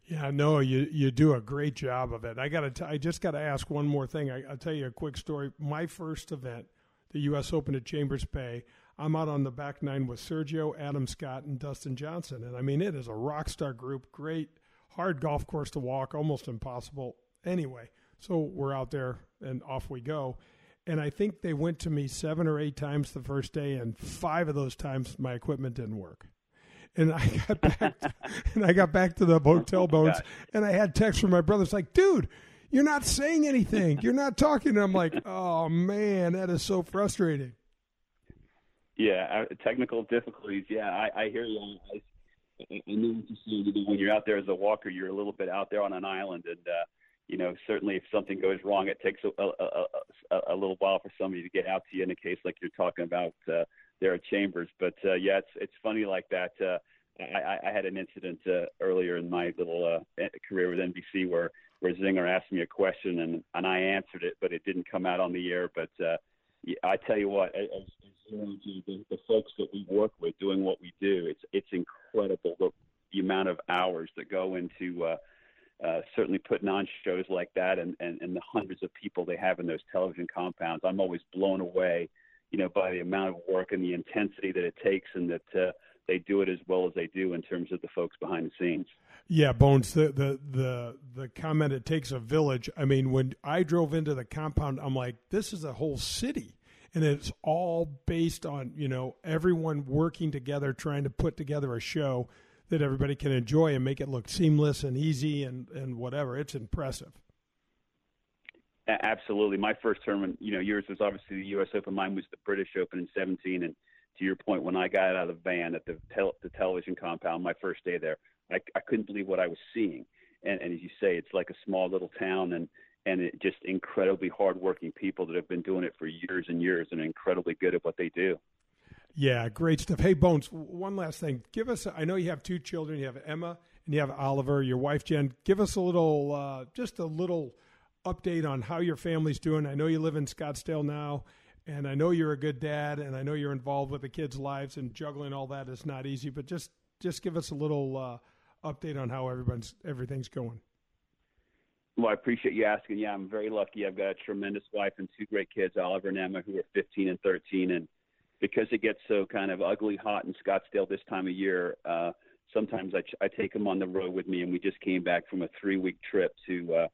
Yeah, no, you you do a great job of it. I got to I just got to ask one more thing. I, will tell you a quick story. My first event, the U.S. Open at Chambers Bay. I'm out on the back nine with Sergio, Adam Scott, and Dustin Johnson, and I mean it is a rock star group. Great, hard golf course to walk, almost impossible. Anyway, so we're out there and off we go. And I think they went to me seven or eight times the first day, and five of those times my equipment didn't work and I [LAUGHS] got back to, and I got back to the hotel [LAUGHS] bones and I had text from my brother. It's like, dude, you're not saying anything. You're not talking. And I'm like, [LAUGHS] oh man, that is so frustrating. Yeah, uh, technical difficulties. Yeah, I, I hear you. I, I know what you say. When you're out there as a walker, you're a little bit out there on an island, and uh, you know certainly if something goes wrong, it takes a, a, a, a little while for somebody to get out to you. In a case like you're talking about, uh, there at Chambers. But uh, yeah, it's it's funny like that. Uh, I, I had an incident uh, earlier in my little uh, career with NBC where where Zinger asked me a question and and I answered it, but it didn't come out on the air. But uh, I tell you what, as, as the, the folks that we work with doing what we do, it's it's incredible the, the amount of hours that go into. Uh, uh, certainly putting on shows like that and, and, and the hundreds of people they have in those television compounds. I'm always blown away you know, by the amount of work and the intensity that it takes, and that uh, they do it as well as they do in terms of the folks behind the scenes. Yeah, Bones. The the the the comment it takes a village. I mean, when I drove into the compound, I'm like, this is a whole city, and it's all based on you know everyone working together, trying to put together a show that everybody can enjoy and make it look seamless and easy and and whatever. It's impressive. Absolutely. My first tournament, you know, yours was obviously the U.S. Open. Mine was the British Open in 17. And to your point, when I got out of the van at the, tel- the television compound, my first day there, I, I couldn't believe what I was seeing. And, and as you say, it's like a small little town, and and it just incredibly hardworking people that have been doing it for years and years, and incredibly good at what they do. Yeah, great stuff. Hey, Bones, one last thing. Give us, I know you have two children. You have Emma and you have Oliver, your wife, Jen. Give us a little, uh, just a little update on how your family's doing. I know you live in Scottsdale now, and I know you're a good dad, and I know you're involved with the kids' lives, and juggling all that is not easy. But just, just give us a little uh, update on how everyone's everything's going. Well, I appreciate you asking. Yeah, I'm very lucky. I've got a tremendous wife and two great kids, Oliver and Emma, who are 15 and 13, and because it gets so kind of ugly hot in Scottsdale this time of year, uh, sometimes I, I take them on the road with me. And we just came back from a three week trip to uh,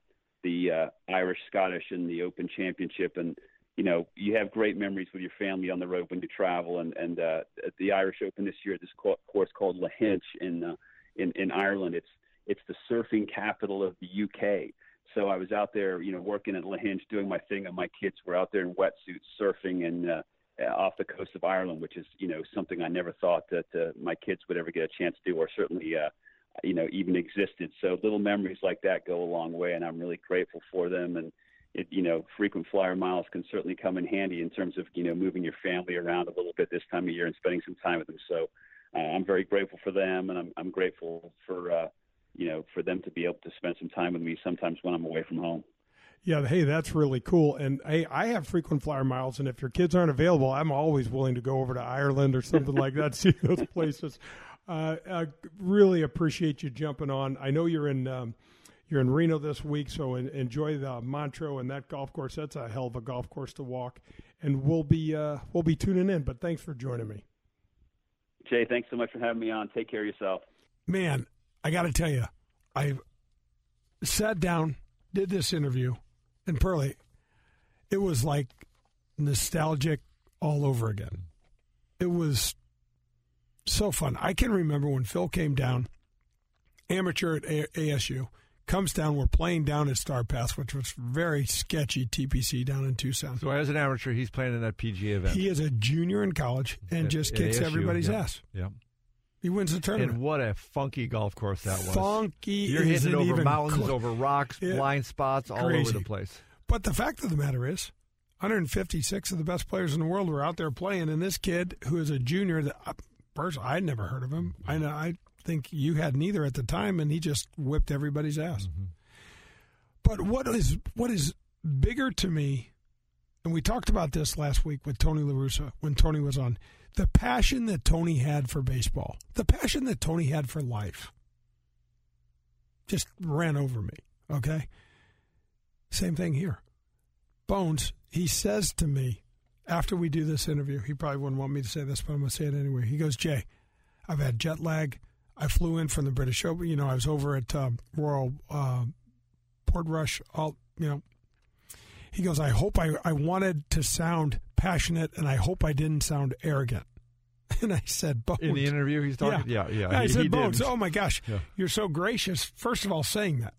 the uh, Irish Scottish and the Open Championship. And, you know, you have great memories with your family on the road when you travel. And, and uh, at the Irish Open this year, this co- course called Lahinch in, uh, in, in Ireland, it's, it's the surfing capital of the UK. So I was out there, you know, working at Lahinch, doing my thing, and my kids were out there in wetsuits surfing and uh, off the coast of Ireland, which is you know something I never thought that uh, my kids would ever get a chance to do, or certainly uh, you know even existed. So little memories like that go a long way, and I'm really grateful for them. And it, you know, frequent flyer miles can certainly come in handy in terms of you know moving your family around a little bit this time of year and spending some time with them. So uh, I'm very grateful for them, and I'm, I'm grateful for uh, you know for them to be able to spend some time with me sometimes when I'm away from home. Yeah, hey, that's really cool. And hey, I have frequent flyer miles, and if your kids aren't available, I'm always willing to go over to Ireland or something like that, [LAUGHS] see those places. Uh, I really appreciate you jumping on. I know you're in um, you're in Reno this week, so enjoy the Montreux and that golf course. That's a hell of a golf course to walk, and we'll be uh, we'll be tuning in. But thanks for joining me, Jay. Thanks so much for having me on. Take care of yourself, man. I got to tell you, I sat down, did this interview [LAUGHS] and Pearly, it was like nostalgic all over again. It was so fun. I can remember when Phil came down, amateur at ASU, comes down. We're playing down at Star Pass, which was very sketchy TPC down in Tucson. So as an amateur, he's playing in that PGA event. He is a junior in college and at, just kicks ASU, everybody's ass. Yeah. He wins the tournament. And what a funky golf course that was. Funky. You're hitting over mountains, cl- over rocks, yeah. blind spots, all Crazy. over the place. But the fact of the matter is, 156 of the best players in the world were out there playing, and this kid who is a junior that uh, first I'd never heard of him. I know I think you had neither at the time, and he just whipped everybody's ass. Mm-hmm. But what is what is bigger to me, and we talked about this last week with Tony La Russa when Tony was on the passion that Tony had for baseball, the passion that Tony had for life just ran over me. Okay. Same thing here. Bones, he says to me after we do this interview, he probably wouldn't want me to say this, but I'm going to say it anyway. He goes, Jay, I've had jet lag. I flew in from the British Open. You know, I was over at uh, Royal uh, Portrush. All you know. He goes, I hope I, I wanted to sound passionate, and I hope I didn't sound arrogant. [LAUGHS] And I said, Bones. In the interview, he's talking. Yeah, yeah. yeah I he, said, he Bones. Oh my gosh, yeah. you're so gracious. First of all, saying that,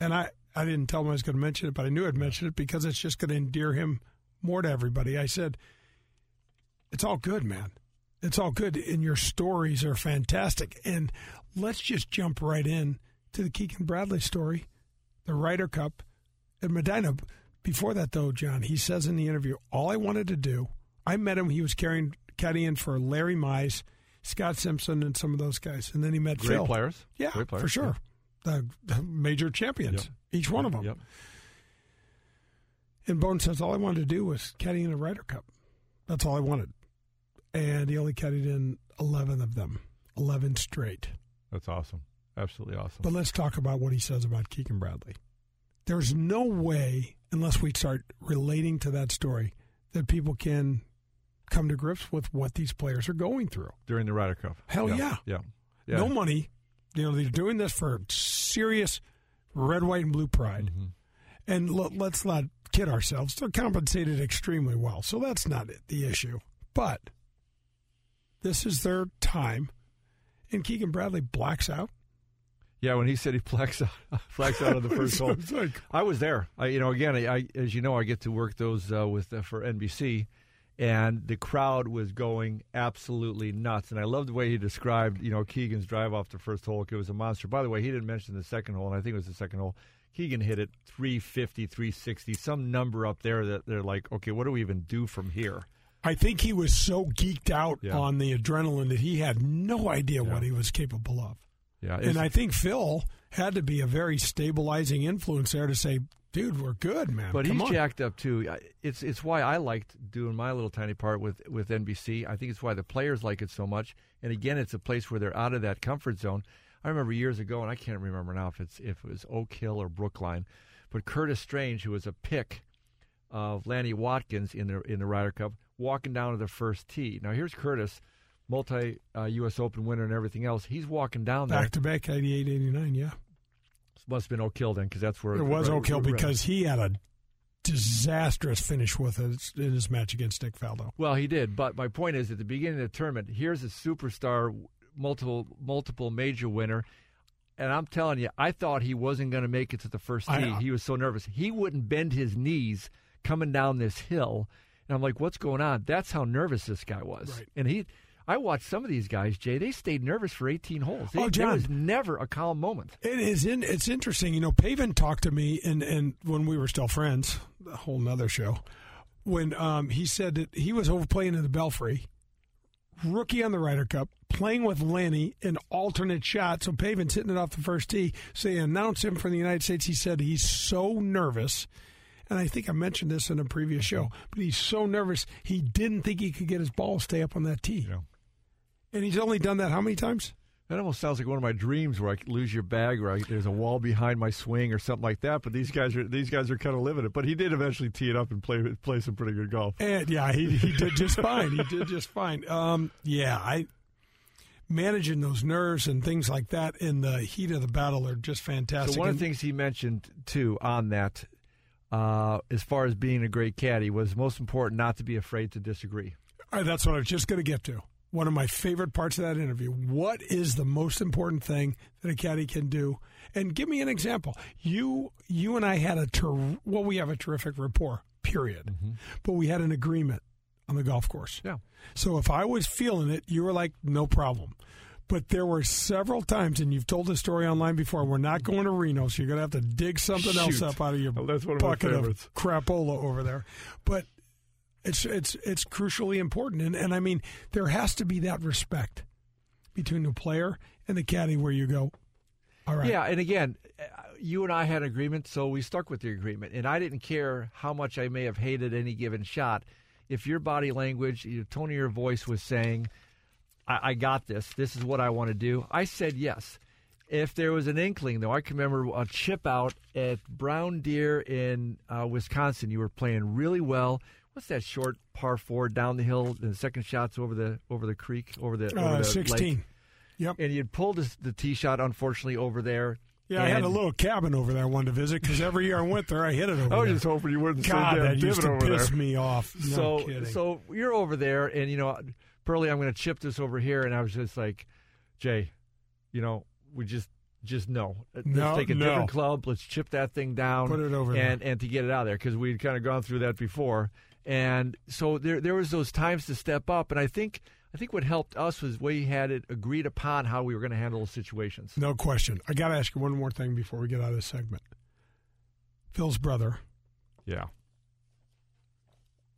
and I I didn't tell him I was going to mention it, but I knew I'd mention it because it's just going to endear him more to everybody. I said, It's all good, man. It's all good. And your stories are fantastic. And let's just jump right in to the Keegan Bradley story, the Ryder Cup at Medinah. Before that, though, John, he says in the interview, all I wanted to do, I met him. He was carrying caddying for Larry Mize, Scott Simpson, and some of those guys. And then he met Great Phil. players. Yeah, Great players. for sure. Yeah. The, the major champions. Yep each one of them. Yep. And Bone says, all I wanted to do was caddy in a Ryder Cup. That's all I wanted. And he only caddied in 11 of them, 11 straight. That's awesome. Absolutely awesome. But let's talk about what he says about Keegan Bradley. There's no way, unless we start relating to that story, that people can come to grips with what these players are going through. During the Ryder Cup. Hell yeah. Yeah. yeah. yeah. No money. You know, they're doing this for serious – red, white, and blue pride. Mm-hmm. And l- let's not kid ourselves; they're compensated extremely well, so that's not it, the issue. But this is their time, and Keegan Bradley blacks out. Yeah, when he said he flags out, [LAUGHS] flags out on the [LAUGHS] first hole, like- I was there. I, you know, again, I, I as you know, I get to work those uh, with uh, for NBC, and the crowd was going absolutely nuts. And I love the way he described, you know, Keegan's drive off the first hole. It was a monster. By the way, he didn't mention the second hole, and I think it was the second hole. Keegan hit it 350, 360, some number up there that they're like, okay, what do we even do from here? I think he was so geeked out Yeah. on the adrenaline that he had no idea what he was capable of. Yeah, And I think Phil had to be a very stabilizing influence there to say, "Dude, we're good, man." But Come he's on. jacked up too. It's it's why I liked doing my little tiny part with with NBC. I think it's why the players like it so much. And again, it's a place where they're out of that comfort zone. I remember years ago, and I can't remember now if it's if it was Oak Hill or Brookline, but Curtis Strange, who was a pick of Lanny Wadkins in the in the Ryder Cup, walking down to the first tee. Now here's Curtis, multi uh, U.S. Open winner and everything else. He's walking down there. back to back 88, 89, Yeah, Must have been Oak Hill then, because that's where it was right- Oak Hill because he had a disastrous finish with his in his match against Nick Faldo. Well, he did, but my point is, at the beginning of the tournament, here's a superstar, multiple multiple major winner, and I'm telling you, I thought he wasn't going to make it to the first tee. I- he was so nervous. He wouldn't bend his knees coming down this hill, and I'm like, what's going on? That's how nervous this guy was. Right. And he, I watched some of these guys, Jay. They stayed nervous for 18 holes. They, Oh, there John. was never a calm moment. It is in, it's interesting, you know. Pavin talked to me, and and when we were still friends, a whole nother show. When um, he said that he was over playing in the Belfry, rookie on the Ryder Cup, playing with Lanny in alternate shot. So Pavin's hitting it off the first tee. So they announced him for the United States. He said he's so nervous. And I think I mentioned this in a previous show, but he's so nervous he didn't think he could get his ball to stay up on that tee. Yeah. And he's only done that how many times? That almost sounds like one of my dreams where I lose your bag or I, there's a wall behind my swing or something like that. But these guys are these guys are kind of living it. But he did eventually tee it up and play play some pretty good golf. And yeah, he, he did just fine. He did just fine. Um, yeah, I managing those nerves and things like that in the heat of the battle are just fantastic. So one of the things he mentioned too on that, uh, as far as being a great caddy, was most important not to be afraid to disagree. All right, that's what I was just going to get to. One of my favorite parts of that interview. What is the most important thing that a caddy can do? And give me an example. You, you and I had a ter- well, we have a terrific rapport. Period. Mm-hmm. But we had an agreement on the golf course. Yeah. So if I was feeling it, you were like, no problem. But there were several times, and you've told the story online before. We're not going to Reno, so you're going to have to dig something else up out of your that's one of bucket of crapola over there. But it's it's it's crucially important, and and I mean there has to be that respect between the player and the caddy, where you go, all right, Yeah, and again, uh, you and I had an agreement, so we stuck with the agreement. And I didn't care how much I may have hated any given shot. If your body language, your tone of your voice was saying, I, I got this, this is what I want to do, I said yes. If there was an inkling, though, I can remember a chip out at Brown Deer in uh, Wisconsin. You were playing really well. What's that short par four down the hill? The second shot's over the over the creek, over the, over uh, the lake. sixteen. Yep. and you'd pulled the, the tee shot, unfortunately, over there. Yeah, I had a little cabin over there I wanted to visit because every year I went there, I hit it over [LAUGHS] I was there. just hoping you wouldn't God, say that that used to piss there. me off. No so, kidding. so you're over there, and you know, Pearlie, I'm going to chip this over here, and I was just like, Jay, you know, we just just no. Let's No, take a no. different club. Let's chip that thing down. Put it over there. and and to get it out of there because we'd kind of gone through that before, and so there there was those times to step up, and I think. I think what helped us was we had it agreed upon how we were going to handle those situations. no question. I got to ask you one more thing before we get out of this segment. Phil's brother Yeah.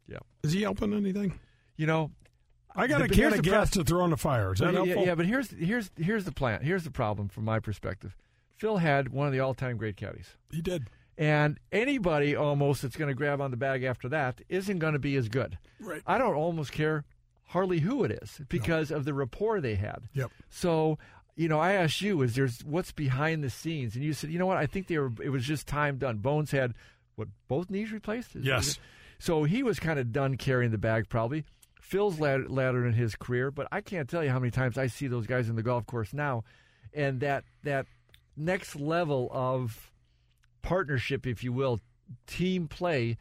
Yeah. is he helping anything? You know, I got The- a can of gas to throw in the fire. Is that yeah, helpful? yeah, but here's here's here's the plan. Here's the problem from my perspective. Phil had one of the all-time great caddies, He did. And anybody almost that's going to grab on the bag after that isn't going to be as good. Right. I don't almost care hardly who it is because of the rapport they had. Yep. So, you know, I asked you, is there's what's behind the scenes, and you said, you know what? I think they were. It was just time done. Bones had what both knees replaced. Yes. So he was kind of done carrying the bag, probably. Phil's ladder, ladder in his career, but I can't tell you how many times I see those guys in the golf course now, and that that next level of partnership, if you will, team play.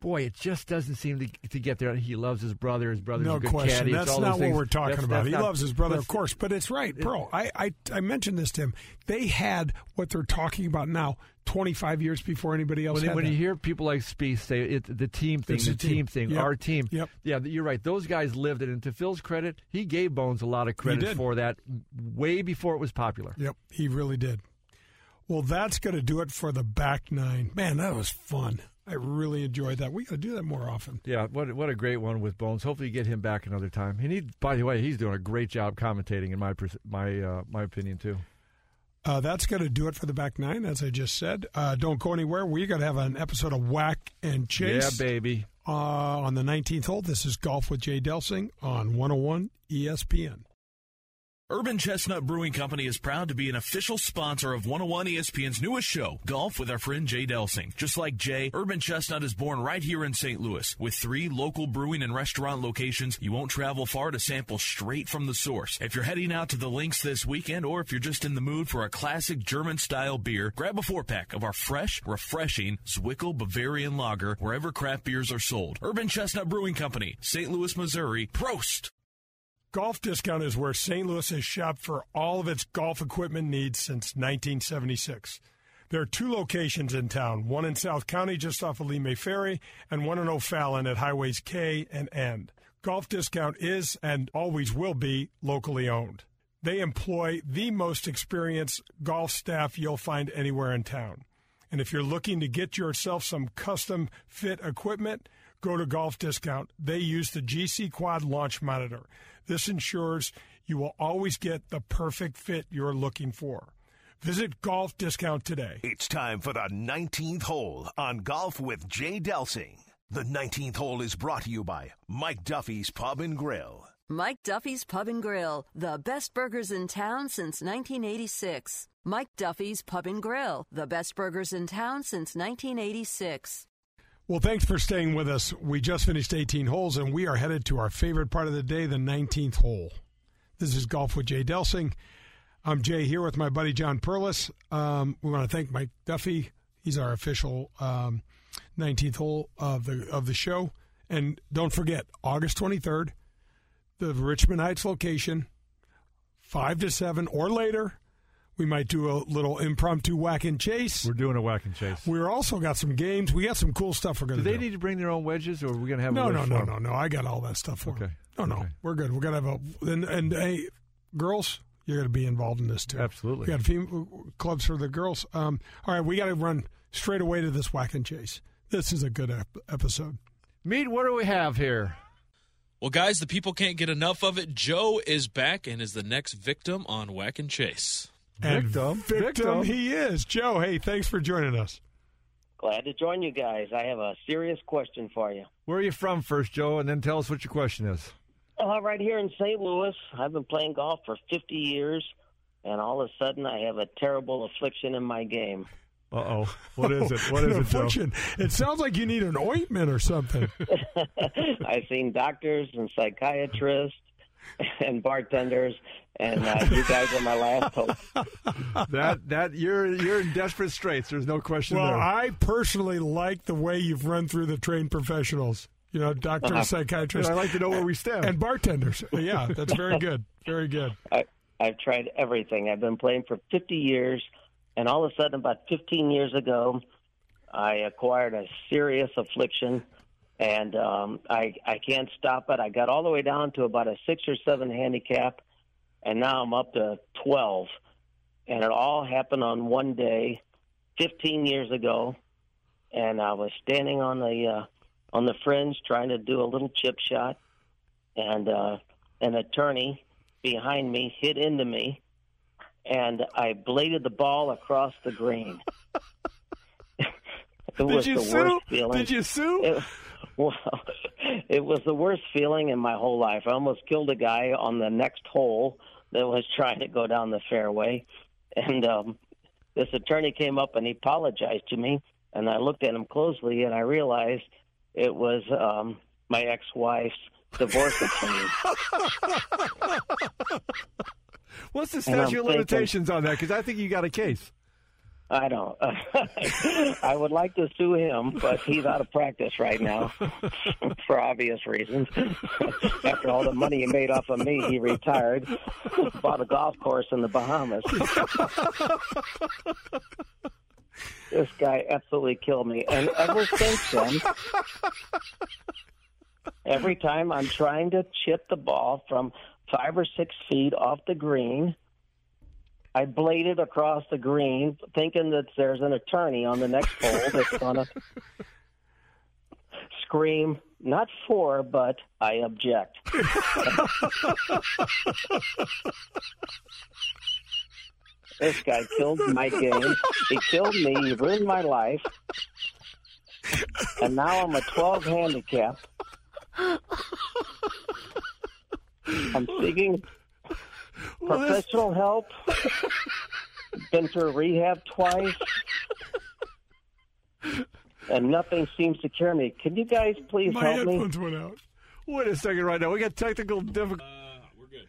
boy, it just doesn't seem to, to get there. He loves his brother. His brother's no a good question. caddy. That's all not what things. we're talking That's- about. that's He not- loves his brother, of course, but it's right, Pearl. I, I I mentioned this to him. They had what they're talking about now 25 years before anybody else When, when that. you hear people like Spieth say it, the team thing, It's the team, team. thing, Yep. our team. Yep. Yeah, you're right. Those guys lived it. And to Phil's credit, he gave Bones a lot of credit for that way before it was popular. Yep, he really did. Well, that's going to do it for the back nine. Man, that was fun. I really enjoyed that. We got to do that more often. Yeah, what what a great one with Bones. Hopefully, you get him back another time. He, by the way, he's doing a great job commentating, in my my uh, my opinion too. Uh, that's going to do it for the back nine, as I just said. Uh, don't go anywhere. We're going to have an episode of Whack and Chase Yeah, baby. uh, on the 19th hole. This is Golf with Jay Delsing on 101 ESPN. Urban Chestnut Brewing Company is proud to be an official sponsor of 101 ESPN's newest show, Golf with our friend Jay Delsing. Just like Jay, Urban Chestnut is born right here in St. Louis. With three local brewing and restaurant locations, you won't travel far to sample straight from the source. If you're heading out to the links this weekend, or if you're just in the mood for a classic German style beer, grab a four pack of our fresh, refreshing Zwickel Bavarian Lager wherever craft beers are sold. Urban Chestnut Brewing Company, St. Louis, Missouri. Prost! Golf Discount is where St. Louis has shopped for all of its golf equipment needs since 1976. There are two locations in town, one in South County just off of Lee Ferry and one in O'Fallon at Highways K and N. Golf Discount is and always will be locally owned. They employ the most experienced golf staff you'll find anywhere in town. And if you're looking to get yourself some custom fit equipment, go to Golf Discount. They use the GC Quad launch monitor. This ensures you will always get the perfect fit you're looking for. Visit Golf Discount today. It's time for the 19th hole on Golf with Jay Delsing. The 19th hole is brought to you by Mike Duffy's Pub and Grill. Mike Duffy's Pub and Grill, the best burgers in town since 1986. Mike Duffy's Pub and Grill, the best burgers in town since 1986. Well, thanks for staying with us. We just finished 18 holes, and we are headed to our favorite part of the day, the 19th hole. This is Golf with Jay Delsing. I'm Jay here with my buddy John Perlis. Um, we want to thank Mike Duffy. He's our official um, 19th hole of the of the show. And don't forget, August 23rd, the Richmond Heights location, 5 to 7 or later. We might do a little impromptu whack and chase. We're doing a whack and chase. We're also got some games. We got some cool stuff we're going to Do they do. need to bring their own wedges, or are we going to have? no, a no, no, no, no. I got all that stuff for Okay. 'em. No, no, Okay. we're good. We're gonna have a and and hey, girls, you're gonna be involved in this too. Absolutely. We got fem- clubs for the girls. Um, all right, we got to run straight away to this whack and chase. This is a good ep- episode. Meet. What do we have here? Well, guys, the people can't get enough of it. Joe is back and is the next victim on Whack and Chase. And Victim. victim, Victim. he is. Joe, hey, thanks for joining us. Glad to join you guys. I have a serious question for you. Where are you from, first, Joe, and then tell us what your question is. Uh, right here in St. Louis, I've been playing golf for 50 years, and all of a sudden I have a terrible affliction in my game. Uh oh. What is it? [LAUGHS] What is An it, Joe? affliction. It sounds like you need an ointment or something. [LAUGHS] I've seen doctors and psychiatrists [LAUGHS] and bartenders, and uh, you guys are my last hope. [LAUGHS] That that you're you're in desperate straits. There's no question well, there. I personally like the way you've run through the trained professionals. You know, doctors, And psychiatrists, I'd like to know where we stand. and bartenders. Yeah, that's very [LAUGHS] good. Very good. I, I've tried everything. I've been playing for 50 years, and all of a sudden, about 15 years ago, I acquired a serious affliction, and um, I I can't stop it. I got all the way down to about a six or seven handicap, and now I'm up to 12, and it all happened on one day, 15 years ago, and I was standing on the uh, on the fringe trying to do a little chip shot, and uh, an attorney behind me hit into me, and I bladed the ball across the green. [LAUGHS] it was Did you sue? Did you sue? It, well, [LAUGHS] it was the worst feeling in my whole life. I almost killed a guy on the next hole that was [LAUGHS] trying to go down the fairway, and um, this attorney came up and he apologized to me, and I looked at him closely and I realized it was um, my ex-wife's divorce [LAUGHS] attorney. What's the statute of thinking- limitations on that? Because I think you got a case. I don't. [LAUGHS] I would like to sue him, but he's out of practice right now [LAUGHS] for obvious reasons. [LAUGHS] After all the money he made off of me, he retired, bought a golf course in the Bahamas. this guy absolutely killed me, and ever since then, every time I'm trying to chip the ball from five or six feet off the green I bladed across the green, thinking that there's an attorney on the next hole that's [LAUGHS] going to scream, not for, but I object. this guy killed my game. He killed me. He ruined my life. And now I'm a 12 handicap. I'm seeking professional help. [LAUGHS] Been through rehab twice. and nothing seems to cure me. Can you guys please My help me? My headphones went out. Wait a second, right now we got technical difficulties. Uh, we're good.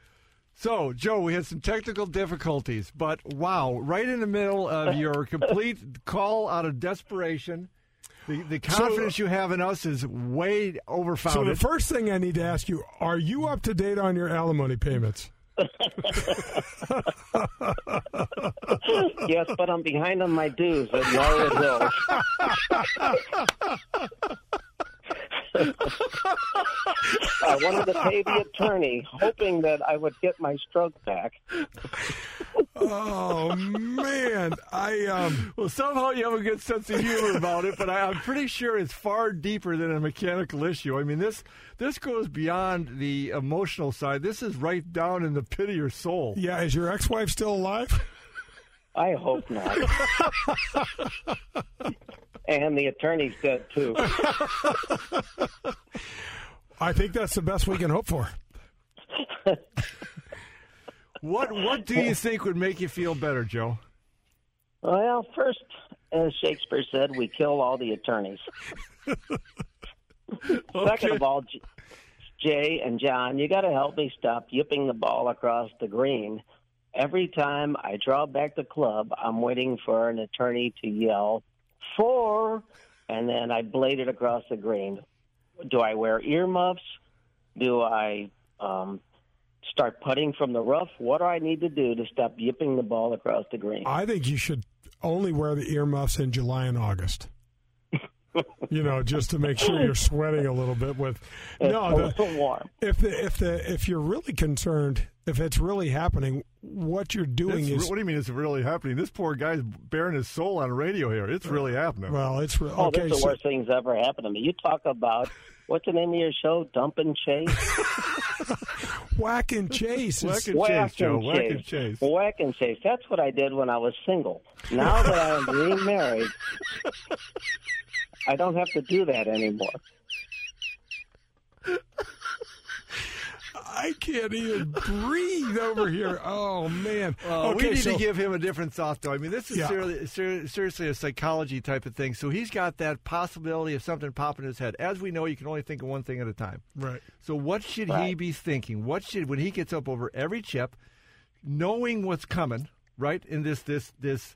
So, Joe, we had some technical difficulties, but wow, right in the middle of [LAUGHS] your complete call out of desperation, the, the confidence you have in us is way overfounded. So the first thing I need to ask you: Are you up to date on your alimony payments? [LAUGHS] yes, but I'm behind on my dues at Norwood Hills. I wanted to pay the attorney, hoping that I would get my stroke back. Oh man, I um. well, somehow you have a good sense of humor about it, but I, I'm pretty sure it's far deeper than a mechanical issue. I mean, this this goes beyond the emotional side. This is right down in the pit of your soul. Yeah, is your ex-wife still alive? I hope not. [LAUGHS] and the attorney's dead too. [LAUGHS] I think that's the best we can hope for. What what do you think would make you feel better, Joe? Well, first, as Shakespeare said, we kill all the attorneys. [LAUGHS] Second of all, Jay and John, you got to help me stop yipping the ball across the green. Every time I draw back the club, I'm waiting for an attorney to yell four, and then I blade it across the green. Do I wear earmuffs? Do I um, start putting from the rough? What do I need to do to stop yipping the ball across the green? I think you should only wear the earmuffs in July and August. [LAUGHS] you know, just to make sure you're sweating a little bit with. It's No, the, warm. if the if the if you're really concerned, if it's really happening, what you're doing This- is what do you mean it's really happening? This poor guy's bearing his soul on radio here. It's really happening. well, it's re- Oh, okay. that's the so- worst thing's ever happened to me. You talk about what's the name of your show? Dump and Chase. [LAUGHS] whack and chase. Whack and Whack chase, Joe. and Whack chase. and chase. Whack and chase. That's what I did when I was single. Now that I am remarried, I don't have to do that anymore. I can't even breathe over here. Oh man. Uh, okay, we need so to give him a different thought, though. I mean, this is Yeah. seriously, ser- seriously a psychology type of thing. So he's got that possibility of something popping in his head. As we know, you can only think of one thing at a time. right. So what should he be thinking? What should when he gets up over every chip, knowing what's coming, right? In this this this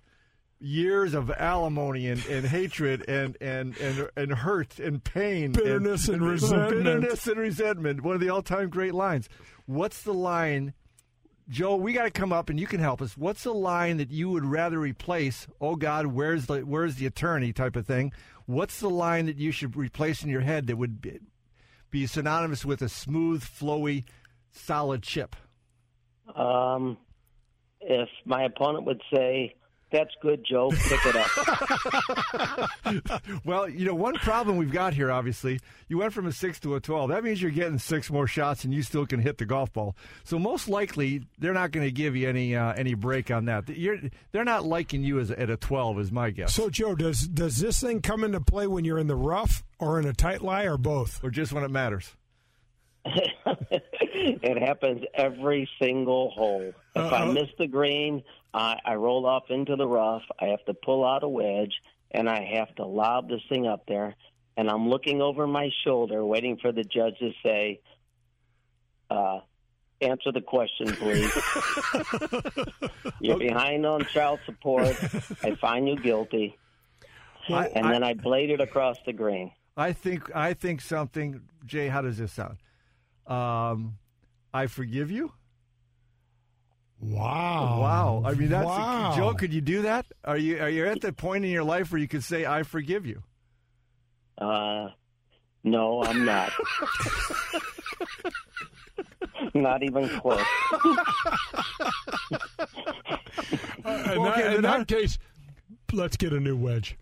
years of alimony and, and hatred and, and, and, and hurt and pain [LAUGHS] Bitterness and resentment. bitterness and resentment. one of the all-time great lines. What's the line joe we got to come up and you can help us. What's the line that you would rather replace oh god where's the where's the attorney type of thing? What's the line that you should replace in your head that would be, be synonymous with a smooth flowy solid chip Um, if my opponent would say, "That's good, Joe. Pick it up." [LAUGHS] Well, you know, one problem we've got here, obviously, you went from a six to a 12. That means you're getting six more shots and you still can hit the golf ball. So most likely, they're not going to give you any uh, any break on that. You're, they're not liking you as at a 12, is my guess. So Joe, does does this thing come into play when you're in the rough or in a tight lie or both? or just when it matters. [LAUGHS] it happens every single hole. If I Uh-oh. miss the green, I, I roll off into the rough. I have to pull out a wedge, and I have to lob this thing up there. And I'm looking over my shoulder, waiting for the judge to say, uh, answer the question, please. [LAUGHS] You're behind on child support. I find you guilty, I- and then I bladed across the green. I think I think something. Jay, how does this sound? Um, I forgive you. Wow. Wow. I mean, that's wow. Joe. Could you do that? Are you are you at the point in your life where you could say I forgive you? Uh, no, I'm not. not even close. [LAUGHS] Uh, in, Okay, that, in then that I- case, let's get a new wedge.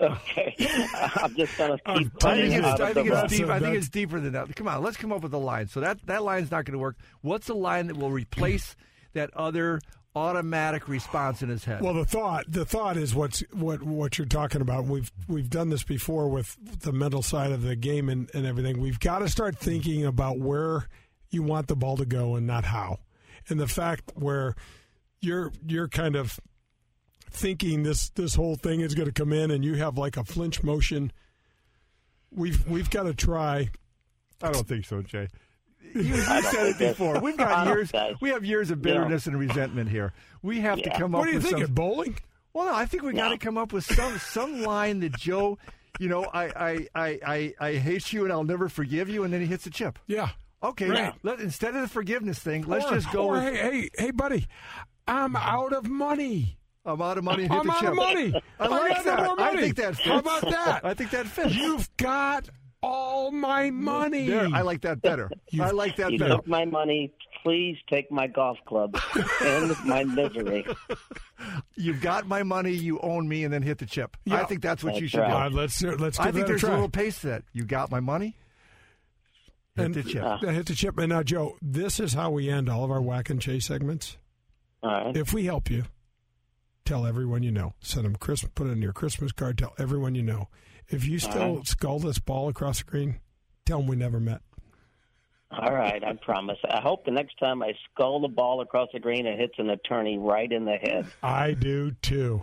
Okay, [LAUGHS] I'm just gonna keep I putting think it it's, out I think it's deep. a- I think it's deeper than that. Come on, let's come up with a line. So that that line's not going to work. What's a line that will replace that other automatic response in his head? Well, the thought the thought is what's what what you're talking about. We've we've done this before with the mental side of the game and, and everything. We've got to start thinking about where you want the ball to go and not how. And the fact where you're you're kind of thinking this this whole thing is going to come in and you have like a flinch motion. We've we've got to try. I don't think so, Jay. You, you said it before. We've got [LAUGHS] years. We have years of You know. bitterness and resentment here. We have to come up What do you with think? some. Bowling? Well, no, I think we got to come up with some some line that Joe, you know, I I, I I I hate you and I'll never forgive you, and then he hits a chip. Yeah. Okay, Right. let, instead of the forgiveness thing, let's Or- just go or, with hey, hey, hey, buddy, I'm out of money. I'm out of money. and Hit I'm the out chip. of money. I like got that. more money. I think that fits. How about that? I think that fits. You've got all my money. There, I like that better. I like that better. You better. took my money. Please take my golf club. End my misery. [LAUGHS] You've got my money. You own me, and then hit the chip. I think that's what you should right. Uh, let's let's give do. I think there's a a little pace to that. You got my money. Hit and the chip. Uh, hit the chip. And now, Joe, this is how we end all of our whack and chase segments. All right. If we help you, tell everyone you know. Send them Christmas. Put it in your Christmas card. Tell everyone you know. If you still right. skull this ball across the green, tell them we never met. All right, I promise. I hope the next time I skull the ball across the green, it hits an attorney right in the head. I do too.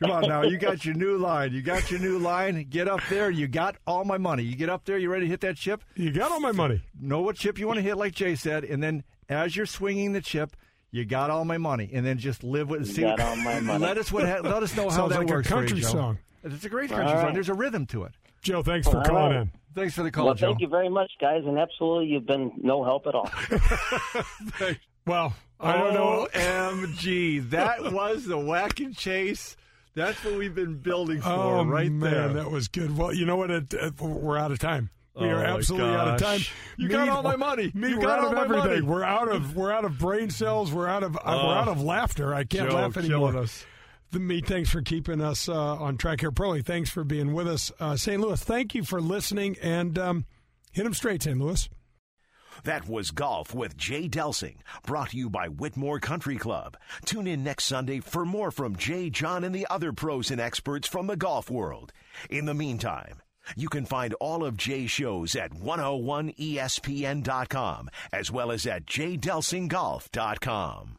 Come on now, you got your new line. You got your new line. Get up there. You got all my money. You get up there. You ready to hit that chip? You got all my money. Know what chip you want to hit, like Jay said, and then as you're swinging the chip, you got all my money, and then just live with. You see, got all my money. Let us what. Ha- let us know [LAUGHS] how Sounds that like a works. for country you, Joe. song. It's a great country All song. There's a rhythm to it. Joe, thanks for All calling right. in. Thanks for the call, well, Joe. thank you very much, guys, and absolutely, you've been no help at all. [LAUGHS] Well, I don't know. OMG, that [LAUGHS] was the whack and chase. That's what we've been building for Oh right man, there. that was good. Well, you know what? It, it, we're out of time. We Oh, are my absolutely out of time. gosh. You got all my money. Me, You got out all of my everything. money. We're out of we're out of brain cells. We're out of uh, Oh. we're out of laughter. I can't Joe laugh anymore. killing us. The, me, thanks for keeping us uh, on track here, Pearlie. Thanks for being with us, uh, St. Louis. Thank you for listening and um, hit them straight, St. Louis. That was Golf with Jay Delsing, brought to you by Whitmoor Country Club. Tune in next Sunday for more from Jay, John, and the other pros and experts from the golf world. In the meantime, you can find all of Jay's shows at 101ESPN.com as well as at jdelsinggolf.com.